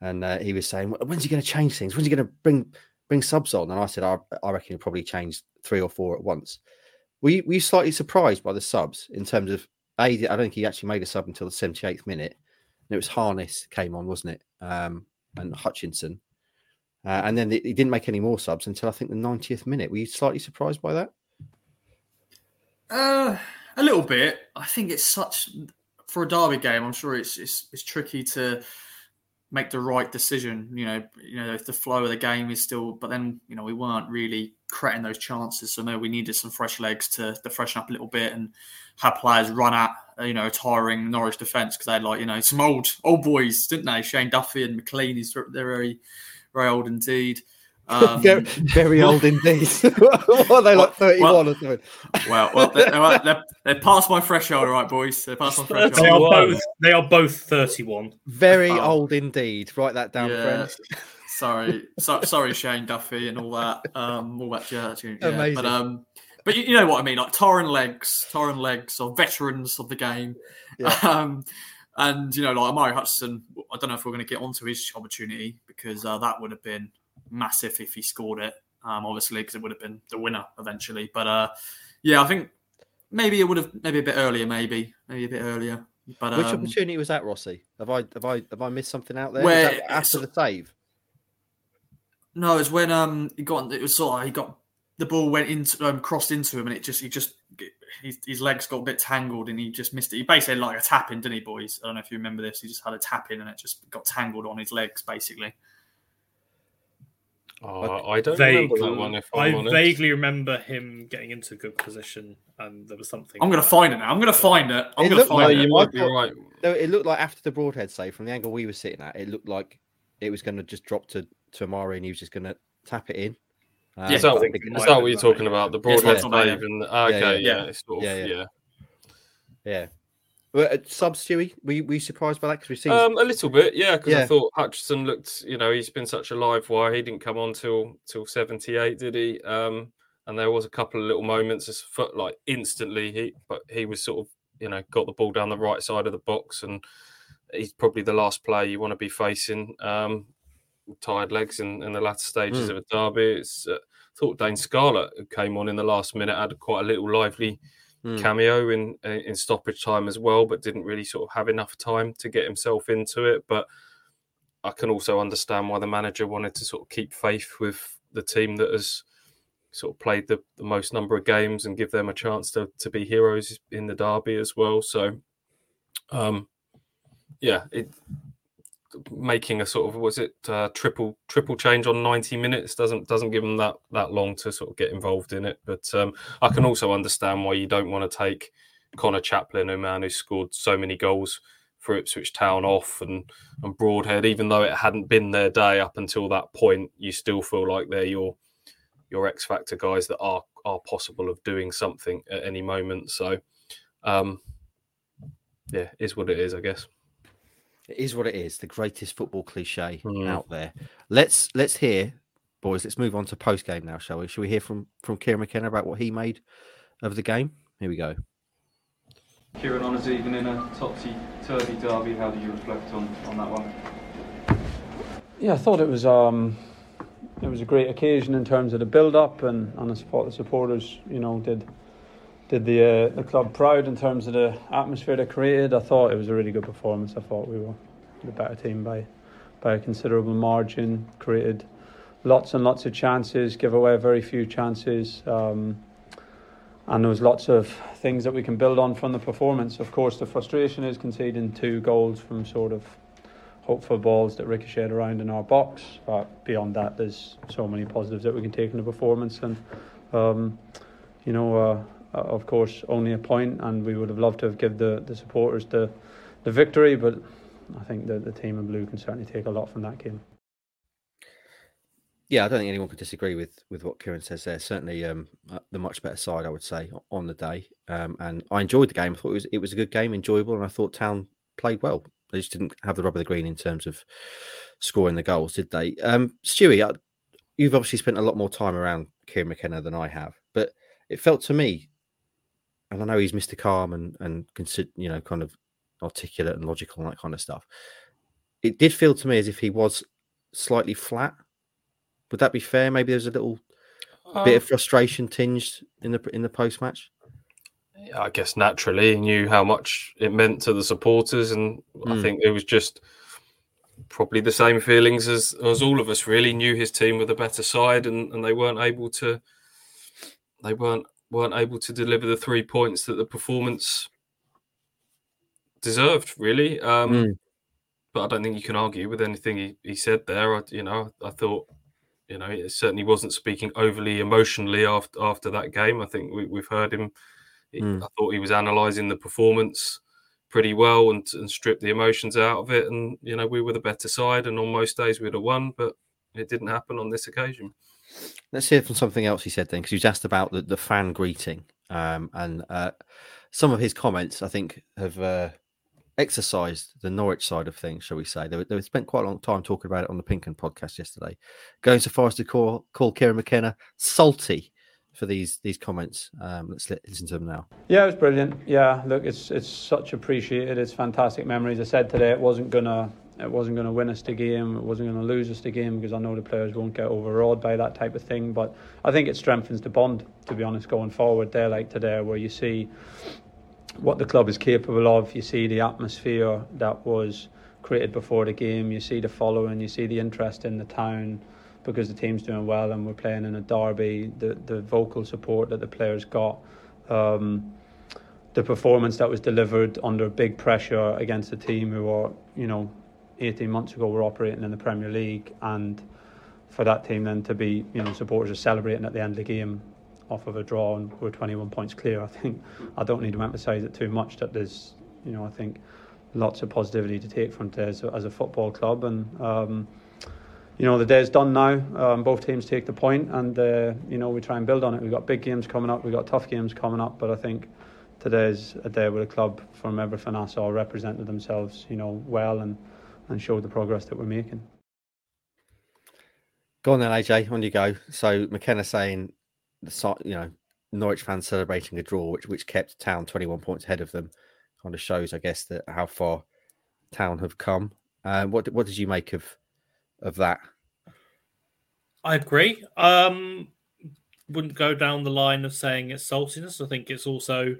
and uh, he was saying, "When's he going to change things? When's he going to bring bring subs on?" And I said, "I, I reckon he'll probably change three or four at once." Were you, were you slightly surprised by the subs in terms of a? I don't think he actually made a sub until the seventy eighth minute. And it was Harness came on, wasn't it? Um, and Hutchinson, uh, and then he didn't make any more subs until I think the ninetieth minute. Were you slightly surprised by that? Uh, a little bit. I think it's such for a derby game. I'm sure it's it's, it's tricky to make the right decision. You know, you know if the flow of the game is still, but then you know we weren't really creating those chances. So maybe we needed some fresh legs to, to freshen up a little bit and have players run at you know a tiring Norwich defence because they had like you know some old old boys, didn't they? Shane Duffy and McLean. They're very very old indeed. Um, very, very old indeed. what are they like thirty one or something? Well, well, they're, they're, they're, they're past my threshold, all right, boys. They're past my They are both. They are both thirty-one. Very Oh. old indeed. Write that down, Yeah. friends. Sorry, so, sorry, Shane Duffy and all that, um, all that jazz. Yeah, Amazing. But um, but you, you know what I mean, like Torren legs, Torren legs, or veterans of the game. Yeah. Um, and you know, like Omari Hutchinson, I don't know if we're going to get onto his opportunity because uh, that would have been massive if he scored it. Um, obviously, because it would have been the winner eventually. But uh, yeah, I think maybe it would have maybe a bit earlier, maybe maybe a bit earlier. But Which um, opportunity was that, Rossi? Have I have I have I missed something out there? Where- after the save? No, it's when um he got it was sort of he got the ball went into um, crossed into him and it just he just his, his legs got a bit tangled and he just missed it. He basically had like a tap in, didn't he, boys? I don't know if you remember this. He just had a tap in and it just got tangled on his legs, basically. Oh, I don't Vaguely, remember that one. If I I'm honest. vaguely remember him getting into a good position, and there was something. I'm gonna find it now. I'm gonna find it. I'm gonna find like it. you might be right. No, it looked like after the broadhead save from the angle we were sitting at, it looked like it was going to just drop to to Omari and he was just going to tap it in. Is that, I think it is that what you're talking about? The Yeah, it's broadhead not save and okay, yeah. yeah, it's sort of, Yeah, yeah. yeah. yeah. Well, uh, sub Stewie, were you, were you surprised by that? Because we've seen Um, a little bit, yeah, because Yeah. I thought Hutchinson looked, you know, he's been such a live wire. He didn't come on till till seventy eight, did he? Um, and there was a couple of little moments, as foot like instantly, he but he was sort of you know, got the ball down the right side of the box, and he's probably the last player you want to be facing. Um, tired legs in, in the latter stages Mm. of a derby. It's, uh, thought Dane Scarlett, came on in the last minute, had quite a little lively Mm. cameo in in stoppage time as well, but didn't really sort of have enough time to get himself into it. But I can also understand why the manager wanted to sort of keep faith with the team that has sort of played the, the most number of games and give them a chance to to be heroes in the derby as well. So, um, yeah, it making a sort of was it uh, triple triple change on 90 minutes doesn't doesn't give them that that long to sort of get involved in it. But um, i can also understand why you don't want to take Conor Chaplin a man who scored so many goals for ipswich town off and and broadhead even though it hadn't been their day up until that point you still feel like they're your your x factor guys that are are possible of doing something at any moment. So um yeah is what it is i guess It is what it is. The greatest football cliche Mm. out there. Let's let's hear, boys. Let's move on to post game now, shall we? Shall we hear from from Kieran McKenna about what he made of the game? Here we go. Kieran, on as even in a topsy-turvy derby, how do you reflect on, on that one? Yeah, I thought it was um, it was a great occasion in terms of the build-up, and and I support the supporters. You know, did did the uh, the club proud in terms of the atmosphere they created. I thought it was a really good performance. I thought we were the better team by by a considerable margin. Created lots and lots of chances, give away very few chances. Um, and there was lots of things that we can build on from the performance. Of course, the frustration is conceding two goals from sort of hopeful balls that ricocheted around in our box. But beyond that, there's so many positives that we can take in the performance. And, um, you know, uh, of course, only a point, and we would have loved to have given the, the supporters the, the victory. But I think that the team in blue can certainly take a lot from that game. Yeah, I don't think anyone could disagree with with what Kieran says there. Certainly, um, uh, the much better side, I would say, on the day. Um, and I enjoyed the game. I thought it was it was a good game, enjoyable, and I thought Town played well. They just didn't have the rub of the green in terms of scoring the goals, did they? Um, Stewie, uh, you've obviously spent a lot more time around Kieran McKenna than I have, but it felt to me, and I know he's Mr. Calm and and consider you know kind of articulate and logical and that kind of stuff. It did feel to me as if he was slightly flat. Would that be fair? Maybe there's a little bit of frustration tinged in the in the post match. I guess naturally he knew how much it meant to the supporters, and I Mm. think it was just probably the same feelings as as all of us. Really knew his team were the better side, and, and they weren't able to they weren't weren't able to deliver the three points that the performance deserved. Really, um, Mm. but I don't think you can argue with anything he, he said there. I, you know, I thought. You know, it certainly wasn't speaking overly emotionally after after that game. I think we, we've heard him Mm. I thought he was analysing the performance pretty well and, and stripped the emotions out of it. And you know, we were the better side, and on most days we'd have won, but it didn't happen on this occasion. Let's hear from something else he said then, because he was asked about the, the fan greeting, um, and uh, some of his comments I think have uh, exercised the Norwich side of things, shall we say? They, they spent quite a long time talking about it on the Pinkun podcast yesterday, going so far as to call call Kieran McKenna salty for these these comments. Um, let's listen to them now. Yeah, it was brilliant. Yeah, look, it's it's such appreciated. It's fantastic memories. I said today it wasn't gonna it wasn't gonna win us the game. It wasn't gonna lose us the game because I know the players won't get overawed by that type of thing. But I think it strengthens the bond. To be honest, going forward, there like today, where you see what the club is capable of. You see the atmosphere that was created before the game. You see the following. You see the interest in the town because the team's doing well and we're playing in a derby. The the vocal support that the players got. Um, the performance that was delivered under big pressure against a team who are, you know, 18 months ago we were operating in the Premier League, and for that team then to be, you know, supporters are celebrating at the end of the game off of a draw and we're 21 points clear. I think I don't need to emphasise it too much that there's, you know, I think lots of positivity to take from today as a, as a football club, and um, you know the day's done now. Um, both teams take the point, and uh, you know we try and build on it. We've got big games coming up. We've got tough games coming up, but I think today's a day where the club, from everything I saw, represented themselves, you know, well and and showed the progress that we're making. Go on then, AJ. On you go. So McKenna saying, the you know, Norwich fans celebrating a draw, which which kept Town 21 points ahead of them. kind of shows, I guess, that how far Town have come. Uh, what what did you make of of that? I agree. Um, wouldn't go down the line of saying it's saltiness. I think it's also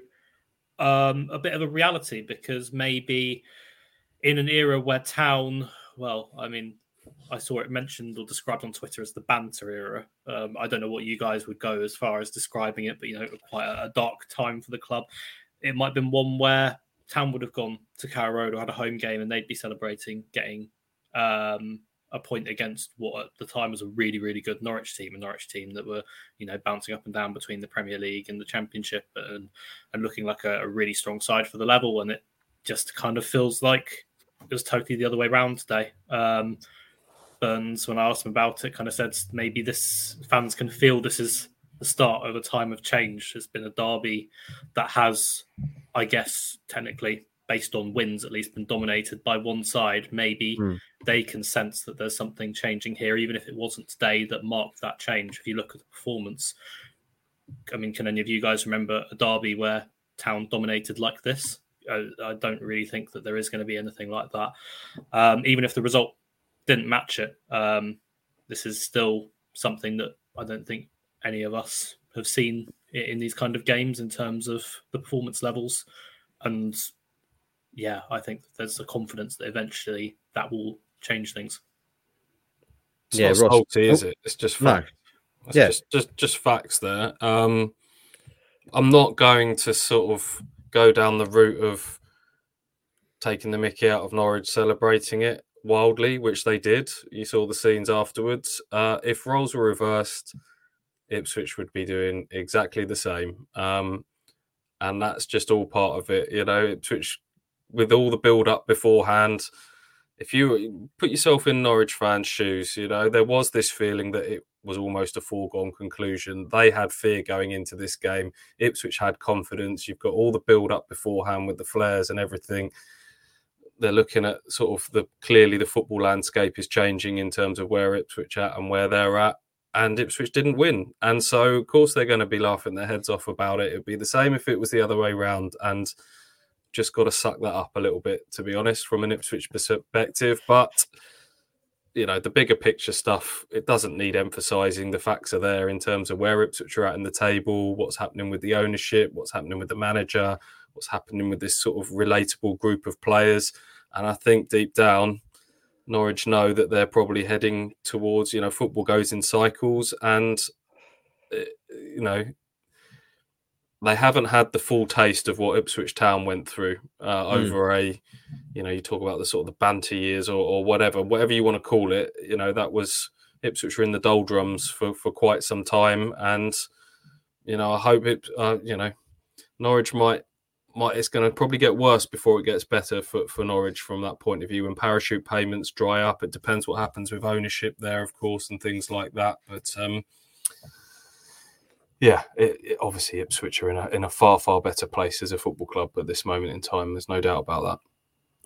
um, a bit of a reality because maybe in an era where Town, well, I mean, I saw it mentioned or described on Twitter as the banter era. Um, I don't know what you guys would go as far as describing it, but you know, quite a, dark time for the club. It might have been one where Town would have gone to Carrow Road or had a home game and they'd be celebrating getting um, a point against what at the time was a really, really good Norwich team, a Norwich team that were, you know, bouncing up and down between the Premier League and the Championship and, and looking like a, a really strong side for the level. And it just kind of feels like it was totally the other way around today. Um, Burns, when I asked him about it, kind of said maybe this fans can feel this is the start of a time of change. It's been a derby that has, I guess, technically based on wins at least been dominated by one side. Maybe mm. they can sense that there's something changing here, even if it wasn't today that marked that change. If you look at the performance, I mean, can any of you guys remember a derby where Town dominated like this? I, I don't really think that there is going to be anything like that. Um, even if the result didn't match it. Um, this is still something that I don't think any of us have seen in these kind of games in terms of the performance levels. And yeah, I think there's a confidence that eventually that will change things. It's yeah, not Ross, salty, is it? It's just facts. No. yeah, just, just just facts there. Um, I'm not going to sort of go down the route of taking the Mickey out of Norwich, celebrating it wildly, which they did. You saw the scenes afterwards. Uh, if roles were reversed, Ipswich would be doing exactly the same. Um, and that's just all part of it. You know, Ipswich, with all the build up beforehand, if you put yourself in Norwich fans' shoes, you know, there was this feeling that it was almost a foregone conclusion. They had fear going into this game. Ipswich had confidence. You've got all the build up beforehand with the flares and everything they're looking at sort of the clearly the football landscape is changing in terms of where Ipswich at and where they're at. And Ipswich didn't win. And so, of course, they're going to be laughing their heads off about it. It'd be the same if it was the other way around. And just got to suck that up a little bit, to be honest, from an Ipswich perspective. But, you know, the bigger picture stuff, it doesn't need emphasising. The facts are there in terms of where Ipswich are at in the table, what's happening with the ownership, what's happening with the manager, what's happening with this sort of relatable group of players. And I think deep down, Norwich know that they're probably heading towards, you know, football goes in cycles and, eh, you know, they haven't had the full taste of what Ipswich Town went through uh, mm. over a, you know, you talk about the sort of the banter years or, or, whatever, whatever you want to call it. You know, that was Ipswich were in the doldrums for, for quite some time. And, you know, I hope it, uh, you know, Norwich might might it's going to probably get worse before it gets better for, for Norwich from that point of view. When parachute payments dry up, it depends what happens with ownership there, of course, and things like that. But um, yeah, it, it, obviously Ipswich are in a in a far far better place as a football club at this moment in time. There's no doubt about that.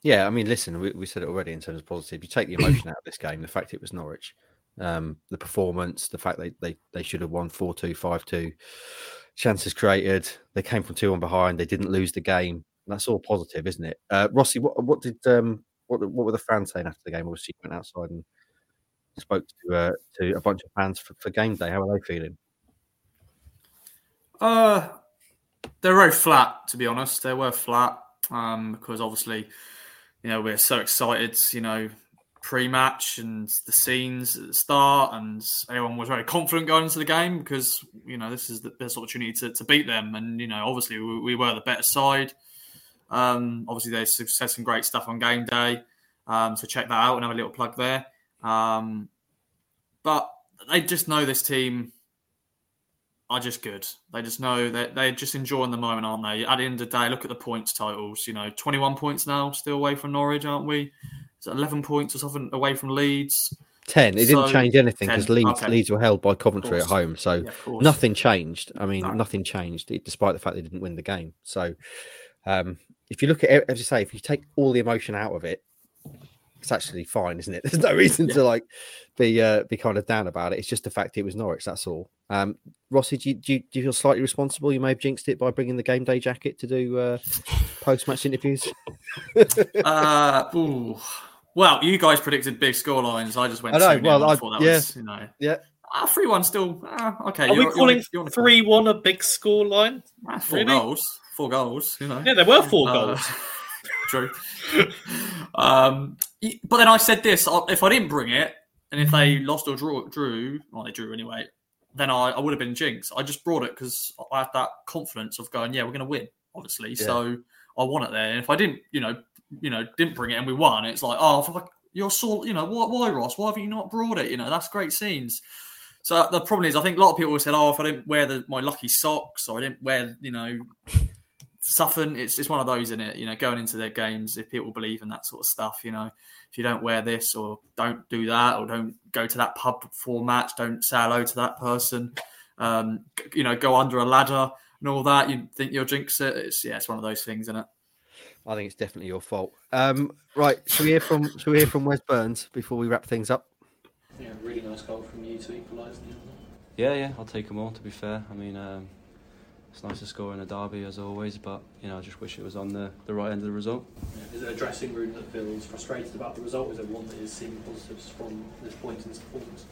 Yeah, I mean, listen, we, we said it already in terms of positive. You take the emotion out of this game, the fact it was Norwich, um, the performance, the fact they they, they should have won 4 2, 5 2 chances created. They came from two on behind. They didn't lose the game. That's all positive, isn't it? Uh, Rossi, what, what did um, what, what were the fans saying after the game? Obviously, you went outside and spoke to uh, to a bunch of fans for, for game day. How are they feeling? Uh, they're very flat, to be honest. They were flat um, because obviously, you know, we're so excited. You know, pre-match and the scenes at the start, and everyone was very confident going into the game because you know this is the best opportunity to, to beat them, and you know obviously we, we were the better side. Um, obviously they said some great stuff on game day, um, so check that out and have a little plug there. Um, but they just know this team are just good. They just know that they're just enjoying the moment, aren't they? At the end of the day, look at the points totals. You know, 21 points now, still away from Norwich, aren't we? 11 points or something away from Leeds. 10. It so, didn't change anything because Leeds, okay. Leeds were held by Coventry at home. So yeah, nothing changed. I mean, no. nothing changed despite the fact they didn't win the game. So um, if you look at it, as you say, if you take all the emotion out of it, it's actually fine, isn't it? There's no reason yeah. to like be uh, be kind of down about it. It's just the fact it was Norwich. That's all. Um, Rossi, do you, do you, do you feel slightly responsible? You may have jinxed it by bringing the game day jacket to do uh, post match interviews. uh, ooh. Well, you guys predicted big score lines. I just went. I know. Well, I, thought that yeah, was, you know, yeah. Ah, three one still uh, okay. Are we calling three one a big score line? Ah, four really? goals, four goals. You know. Yeah, there were four uh, goals. true. um, but then I said this: if I didn't bring it, and if they lost or drew, drew, well, they drew anyway, then I, I would have been jinxed. I just brought it because I had that confidence of going, yeah, we're going to win, obviously. Yeah. So I want it there. And if I didn't, you know, you know, didn't bring it and we won, it's like, oh, you're so, you know, why, why, Ross? Why have you not brought it? You know, that's great scenes. So the problem is, I think a lot of people said, "Oh, if I didn't wear the, my lucky socks, or I didn't wear, you know, something." It's it's one of those, in it? You know, going into their games, if people believe in that sort of stuff, you know, if you don't wear this or don't do that or don't go to that pub before match, don't say hello to that person, um, you know, go under a ladder and all that, you think you'll jinx it. It's yeah, it's one of those things, isn't it? I think it's definitely your fault. Um, right, should we hear from should we hear from Wes Burns before we wrap things up? Yeah, really nice goal from you to equalise. The other. Yeah, yeah, I'll take them all. To be fair, I mean, um, it's nice to score in a derby as always, but you know, I just wish it was on the, the right end of the result. Yeah. Is it a dressing room that feels frustrated about the result? Is it one that is seeing positives from this point in the performance?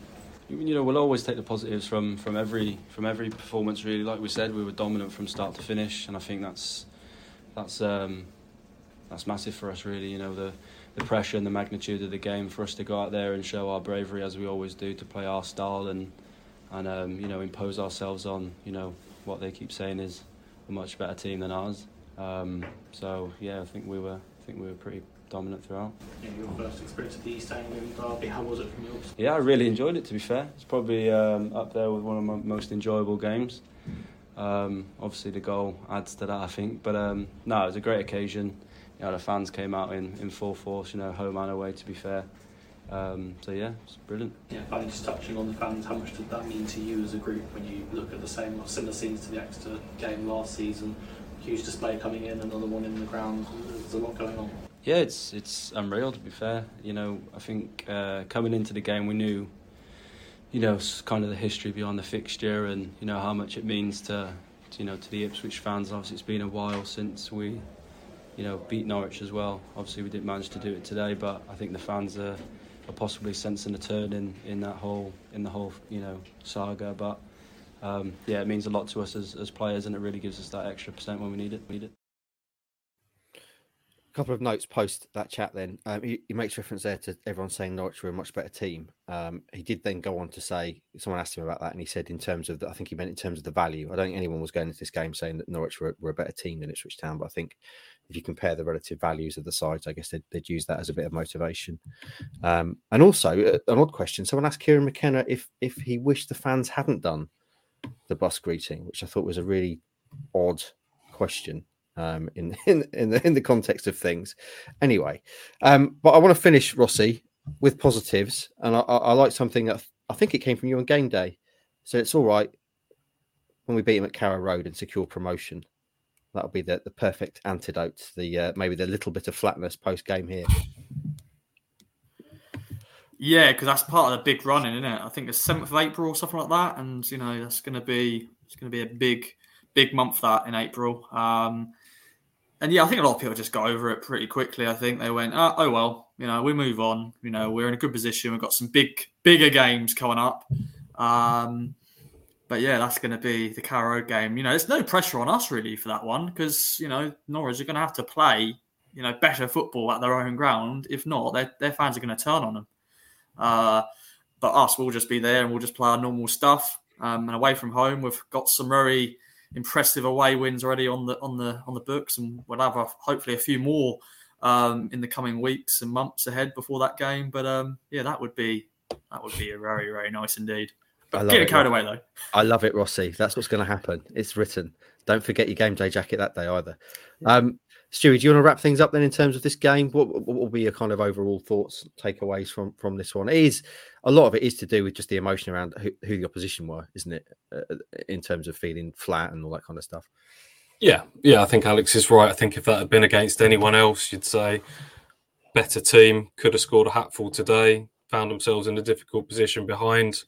You know, we'll always take the positives from, from every from every performance. Really, like we said, we were dominant from start to finish, and I think that's that's um, that's massive for us. Really, you know, the the pressure and the magnitude of the game for us to go out there and show our bravery as we always do to play our style and and um, you know impose ourselves on you know what they keep saying is a much better team than ours. Um, so yeah, I think we were I think we were pretty dominant throughout. Yeah, your first experience of the East derby, how was it from yours? Yeah, I really enjoyed it. To be fair, it's probably um, up there with one of my most enjoyable games. Um, obviously, the goal adds to that, I think. But um, no, it was a great occasion. You know, the fans came out in, in full force. You know, home and away. To be fair, um, so yeah, it's brilliant. Yeah, finally just touching on the fans, how much did that mean to you as a group when you look at the same or similar scenes to the Exeter game last season? Huge display coming in, another one in the ground. There's a lot going on. Yeah, it's it's unreal to be fair. You know, I think uh, coming into the game, we knew, you know, kind of the history behind the fixture and you know how much it means to, to you know to the Ipswich fans. Obviously, it's been a while since we, you know, beat Norwich as well. Obviously, we didn't manage to do it today, but I think the fans are possibly sensing a turn in, in that whole in the whole you know saga. But um, yeah, it means a lot to us as, as players, and it really gives us that extra percent when we need it. Need it. A couple of notes post that chat. Then um, he, he, makes reference there to everyone saying Norwich were a much better team. Um, he did then go on to say someone asked him about that, and he said in terms of the, I think he meant in terms of the value. I don't think anyone was going into this game saying that Norwich were, were a better team than Ipswich Town, but I think if you compare the relative values of the sides, I guess they'd, they'd use that as a bit of motivation. Um, and also, uh, an odd question: someone asked Kieran McKenna if if he wished the fans hadn't done the bus greeting, which I thought was a really odd question um, in in in the, in the context of things. Anyway, um, but I want to finish Rossi with positives, and I, I, I like something that I think it came from you on game day. So it's all right when we beat him at Carrow Road and secure promotion that'll be the, the perfect antidote. To the uh, maybe the little bit of flatness post game here. Yeah, because that's part of the big running, isn't it? I think the seventh of April or something like that, and you know that's going to be it's going to be a big big month that in April. Um, and yeah, I think a lot of people just got over it pretty quickly. I think they went, oh, oh well, you know, we move on. You know, we're in a good position. We've got some big bigger games coming up. Um, but yeah, that's going to be the Carrow game. You know, there's no pressure on us really for that one because you know Norwich are going to have to play you know better football at their own ground. If not, their their fans are going to turn on them. Uh, but us, we'll just be there and we'll just play our normal stuff. Um, and away from home, we've got some very impressive away wins already on the on the on the books, and we'll have a, hopefully a few more um, in the coming weeks and months ahead before that game. But um, yeah, that would be that would be a very very nice indeed. I love Get it, carried away though. I love it, Rossi. That's what's going to happen. It's written. Don't forget your game day jacket that day either. Um, Stewie, do you want to wrap things up then in terms of this game? What, what, will be your kind of overall thoughts, takeaways from from this one? It is a lot of it is to do with just the emotion around who, who the opposition were, isn't it? Uh, in terms of feeling flat and all that kind of stuff. Yeah, yeah, I think Alex is right. I think if that had been against anyone else, you'd say better team, could have scored a hatful today, found themselves in a difficult position behind.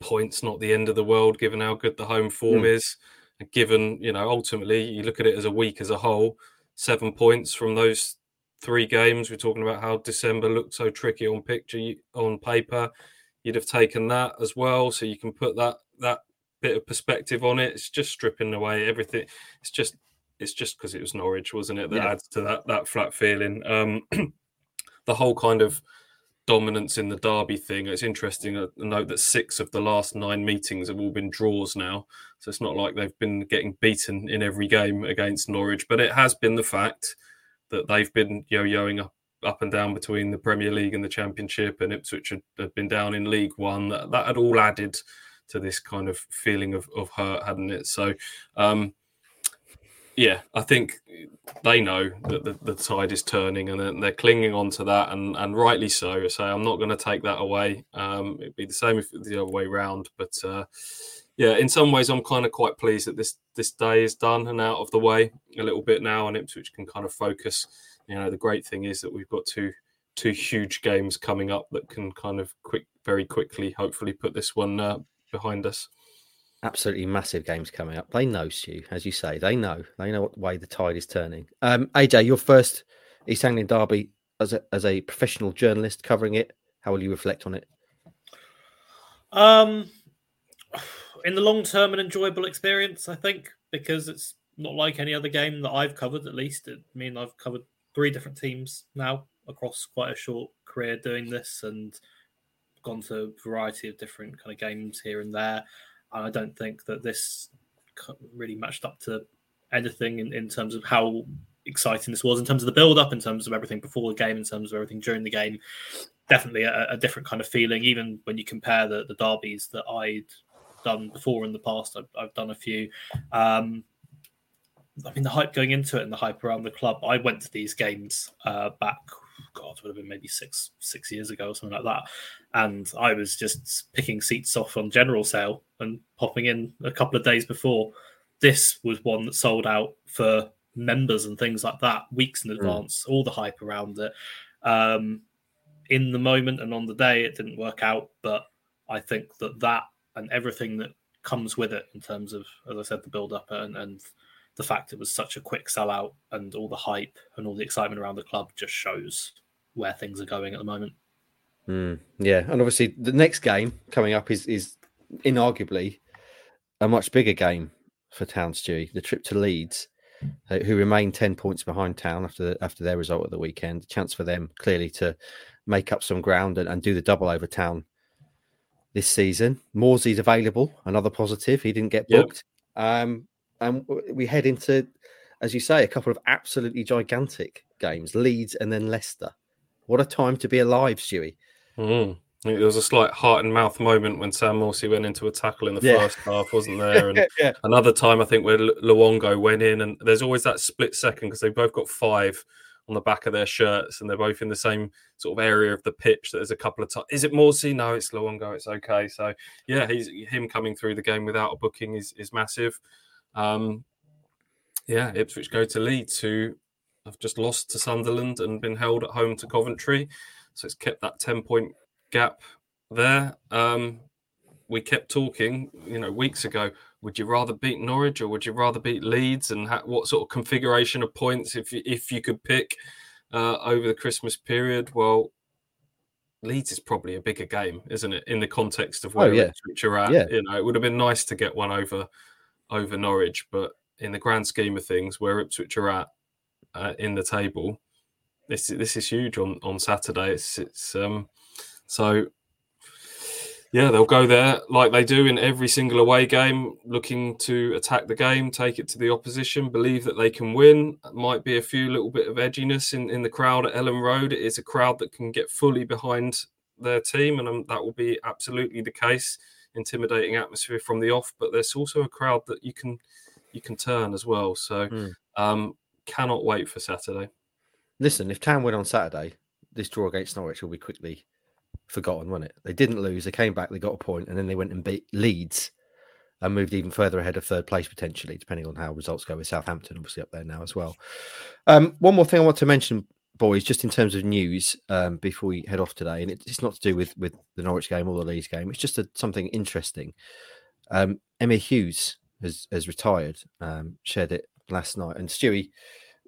Points not the end of the world, given how good the home form Mm. is. And given, you know, ultimately you look at it as a week as a whole, seven points from those three games. We're talking about how December looked so tricky on picture on paper. You'd have taken that as well, so you can put that that bit of perspective on it. It's just stripping away everything. It's just it's just because it was Norwich, wasn't it? That Yeah. adds to that that flat feeling. Um, the whole kind of dominance in the derby thing. It's interesting to note that six of the last nine meetings have all been draws now. So it's not like they've been getting beaten in every game against Norwich, but it has been the fact that they've been yo-yoing up, up and down between the Premier League and the Championship, and Ipswich had, had been down in League One. That, that had all added to this kind of feeling of, of hurt, hadn't it? So, um, yeah, I think they know that the, the tide is turning and they're, they're clinging on to that, and, and rightly so. So I'm not going to take that away. Um, it'd be the same if the other way round. But uh, yeah, in some ways, I'm kind of quite pleased that this this day is done and out of the way a little bit now, and Ipswich can kind of focus. You know, the great thing is that we've got two two huge games coming up that can kind of quick, very quickly, hopefully, put this one uh, behind us. Absolutely massive games coming up. They know, Stu, as you say, they know. They know what way the tide is turning. Um, AJ, your first East Anglian derby as a, as a professional journalist covering it. How will you reflect on it? Um, in the long term, an enjoyable experience, I think, because it's not like any other game that I've covered. At least, I mean, I've covered three different teams now across quite a short career doing this, and gone to a variety of different kind of games here and there. And I don't think that this really matched up to anything in, in terms of how exciting this was, in terms of the build up, in terms of everything before the game, in terms of everything during the game. Definitely a, a different kind of feeling, even when you compare the, the derbies that I'd done before in the past. I've, I've done a few. Um, I mean, the hype going into it and the hype around the club. I went to these games uh, back, God, it would have been maybe six six years ago or something like that, and I was just picking seats off on general sale and popping in a couple of days before. This was one that sold out for members and things like that weeks in advance. All the hype around it. Um, in the moment and on the day, it didn't work out, but I think that that and everything that comes with it in terms of, as I said, the build up and, and the fact it was such a quick sellout and all the hype and all the excitement around the club just shows where things are going at the moment. Mm, yeah, and obviously the next game coming up is is inarguably a much bigger game for Town Stewie. The trip to Leeds, uh, who remain ten points behind Town after after their result at the weekend. A chance for them clearly to make up some ground and, and do the double over Town this season. Morsy's available, another positive. He didn't get Yep. booked. Um, and we head into, as you say, a couple of absolutely gigantic games: Leeds and then Leicester. What a time to be alive, Stewie. Mm. There was a slight heart and mouth moment when Sam Morsy went into a tackle in the Yeah. first half, wasn't there? And yeah. another time, I think, where Luongo went in, and there's always that split second because they both got five on the back of their shirts, and they're both in the same sort of area of the pitch. That there's a couple of times. Is it Morsy? No, it's Luongo. It's okay. So yeah, he's him coming through the game without a booking is is massive. Um, yeah, Ipswich go to Leeds, who have just lost to Sunderland and been held at home to Coventry, so it's kept that ten point gap there. Um, we kept talking, you know, weeks ago. Would you rather beat Norwich or would you rather beat Leeds? And ha- what sort of configuration of points, if you, if you could pick uh, over the Christmas period? Well, Leeds is probably a bigger game, isn't it? In the context of Oh, where yeah. Ipswich are at, Yeah. you know, it would have been nice to get one over over Norwich, but in the grand scheme of things, where Ipswich are at uh, in the table, this this is huge on on Saturday. It's it's um so yeah, they'll go there like they do in every single away game, looking to attack the game, take it to the opposition, believe that they can win. Might be a few little bit of edginess in, in the crowd at Elland Road. It is a crowd that can get fully behind their team, and um, that will be absolutely the case. Intimidating atmosphere from the off, but there's also a crowd that you can you can turn as well. So Mm. um, cannot wait for Saturday. Listen, if Town win on Saturday, this draw against Norwich will be quickly forgotten, won't it? They didn't lose. They came back. They got a point, and then they went and beat Leeds and moved even further ahead of third place potentially, depending on how results go with Southampton, obviously up there now as well. Um, one more thing I want to mention boys, just in terms of news, um, before we head off today, and it's not to do with with the Norwich game or the Leeds game. It's just a, something interesting. Um, Emyr Huws has has retired. Um, shared it last night, and Stewie,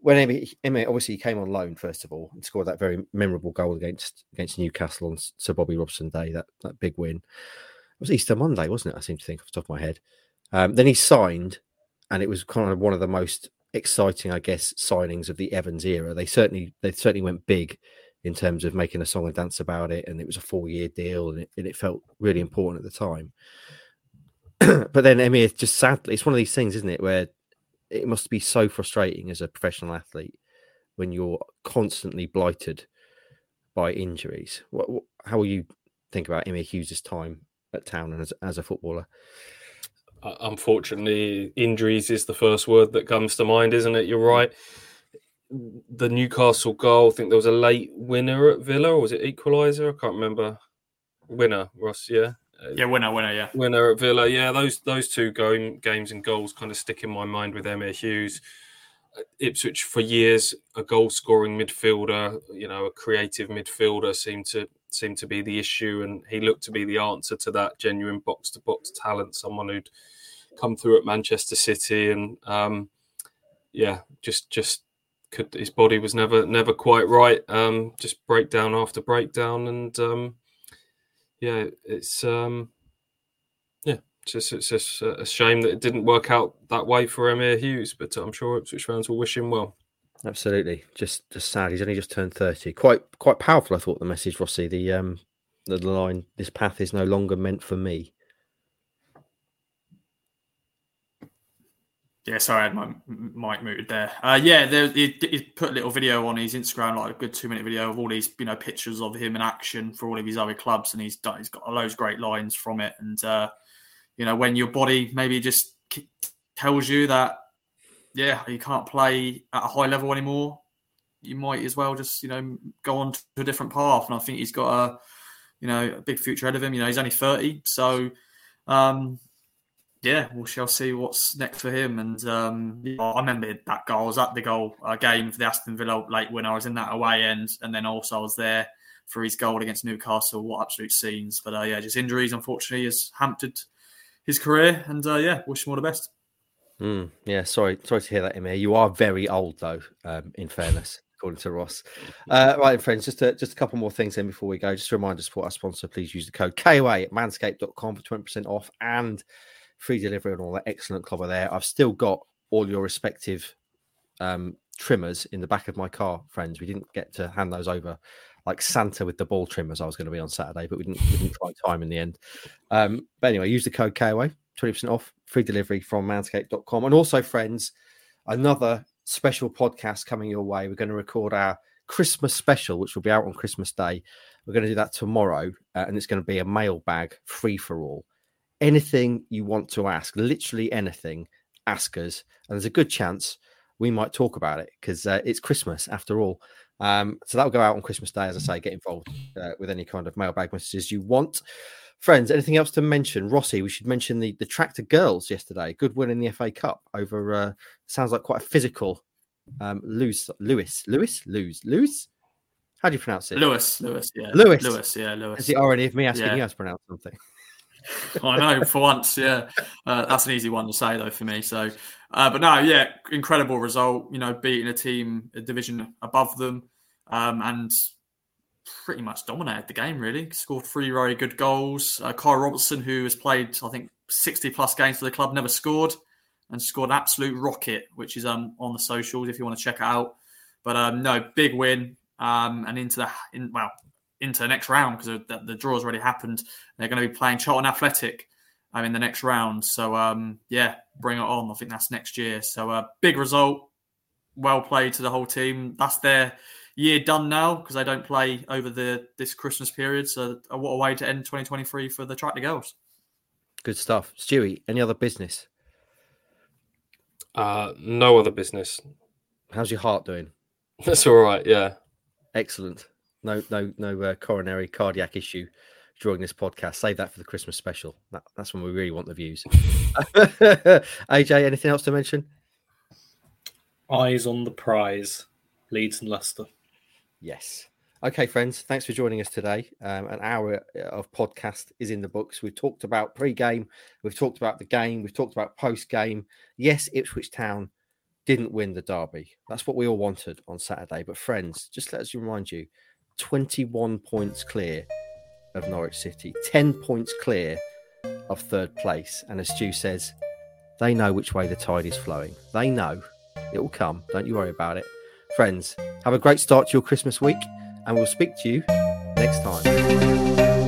when Emyr, Emyr obviously came on loan first of all and scored that very memorable goal against against Newcastle on Sir Bobby Robson Day, that that big win. It was Easter Monday, wasn't it? I seem to think off the top of my head. Um, then he signed, and it was kind of one of the most exciting, I guess, signings of the Evans era. They certainly they certainly went big in terms of making a song and dance about it, and it was a four year deal, and it, and it felt really important at the time. but then Emyr just sadly, it's one of these things, isn't it, where it must be so frustrating as a professional athlete when you're constantly blighted by injuries. What, what how will you think about Emyr Huws' time at Town and as, as a footballer? Uh, unfortunately, injuries is the first word that comes to mind, isn't it? You're right. The Newcastle goal, I think there was a late winner at Villa, or was it equaliser? I can't remember. Winner, Ross, yeah. Yeah, winner, winner, yeah. Winner at Villa, yeah. Those those two game, games and goals kind of stick in my mind with Emyr Huws. Uh, Ipswich for years, a goal scoring midfielder, you know, a creative midfielder seemed to seemed to be the issue, and he looked to be the answer to that genuine box to box talent, someone who'd come through at Manchester City, and um, yeah, just just could his body was never never quite right, um, just breakdown after breakdown, and um, yeah, it's um, yeah, it's just, it's just a shame that it didn't work out that way for Emyr Huws, but I'm sure Ipswich fans will wish him well. Absolutely, just just sad. He's only just turned thirty. Quite quite powerful. I thought the message, Rossi. The um the line. This path is no longer meant for me. Yeah, sorry, I had my mic muted there. Uh, yeah, there, he, he, put a little video on his Instagram, like a good two minute video of all these, you know, pictures of him in action for all of his other clubs, and he's done, he's got loads of great lines from it. And uh, you know, when your body maybe just tells you that, yeah, you can't play at a high level anymore, you might as well just, you know, go on to a different path. And I think he's got a, you know, a big future ahead of him. You know, he's only thirty, so. Um, yeah, we shall see what's next for him. And um, I remember that goal. I was at the goal uh, game for the Aston Villa late when I was in that away end, and then also I was there for his goal against Newcastle. What absolute scenes! But uh, yeah, just injuries unfortunately has hampered his career. And uh, yeah, wish him all the best. Mm, yeah, sorry, sorry to hear that, Emyr. You are very old though. Um, in fairness. According to Ross, uh, right, friends. Just a, just a couple more things then before we go. Just a reminder: support our sponsor. Please use the code KOA at manscaped.com for twenty percent off and free delivery and all that excellent cover there. I've still got all your respective um, trimmers in the back of my car, friends. We didn't get to hand those over like Santa with the ball trimmers. I was going to be on Saturday, but we didn't, we didn't find time in the end. Um, but anyway, use the code KOA, 20% off, free delivery from manscaped.com. And also, friends, another special podcast coming your way. We're going to record our Christmas special, which will be out on Christmas Day. We're going to do that tomorrow, uh, and it's going to be a mailbag free for all anything you want to ask, literally anything, ask us. And there's a good chance we might talk about it because uh, it's Christmas after all. Um, so that'll go out on Christmas Day, as I say. Get involved uh, with any kind of mailbag messages you want. Friends, anything else to mention? Rossi, we should mention the, the tractor girls yesterday. Good win in the FA Cup over, uh, sounds like quite a physical um, Lewes, Lewes, Lewes, Lewes, Lewes. How do you pronounce it? Lewes, Lewes, yeah. Lewes. Lewes, yeah, Lewes. Is the irony of me asking yeah. you how to pronounce something? I know for once, yeah, uh, that's an easy one to say though for me. So, uh, but no, yeah, incredible result. You know, beating a team a division above them, um, and pretty much dominated the game. Really scored three very good goals. Uh, Kyra Robertson, who has played I think sixty plus games for the club, never scored, and scored an absolute rocket, which is um, on the socials if you want to check it out. But um, no, big win. Um, and into the in, well into the next round because the, the draw's already happened. They're going to be playing Charlton Athletic um, in the next round. So um, yeah, bring it on. I think that's next year. So uh, big result, well played to the whole team. That's their year done now because they don't play over the this Christmas period. So what a way to end 2023 for the Tractor Girls. Good stuff, Stewie. Any other business? Uh, no other business. How's your heart doing? That's all right. Yeah. Excellent. No, no, no uh, coronary cardiac issue during this podcast. Save that for the Christmas special. That, that's when we really want the views. AJ, anything else to mention? Eyes on the prize. Leeds and Leicester. Yes. Okay, friends, thanks for joining us today. Um, an hour uh, of podcast is in the books. We've talked about pre game, we've talked about the game, we've talked about post game. Yes, Ipswich Town didn't win the derby. That's what we all wanted on Saturday. But, friends, just let us remind you 21 points clear of Norwich City, 10 points clear of third place. And as Stu says, they know which way the tide is flowing. They know it will come. Don't you worry about it. Friends, have a great start to your Christmas week and we'll speak to you next time.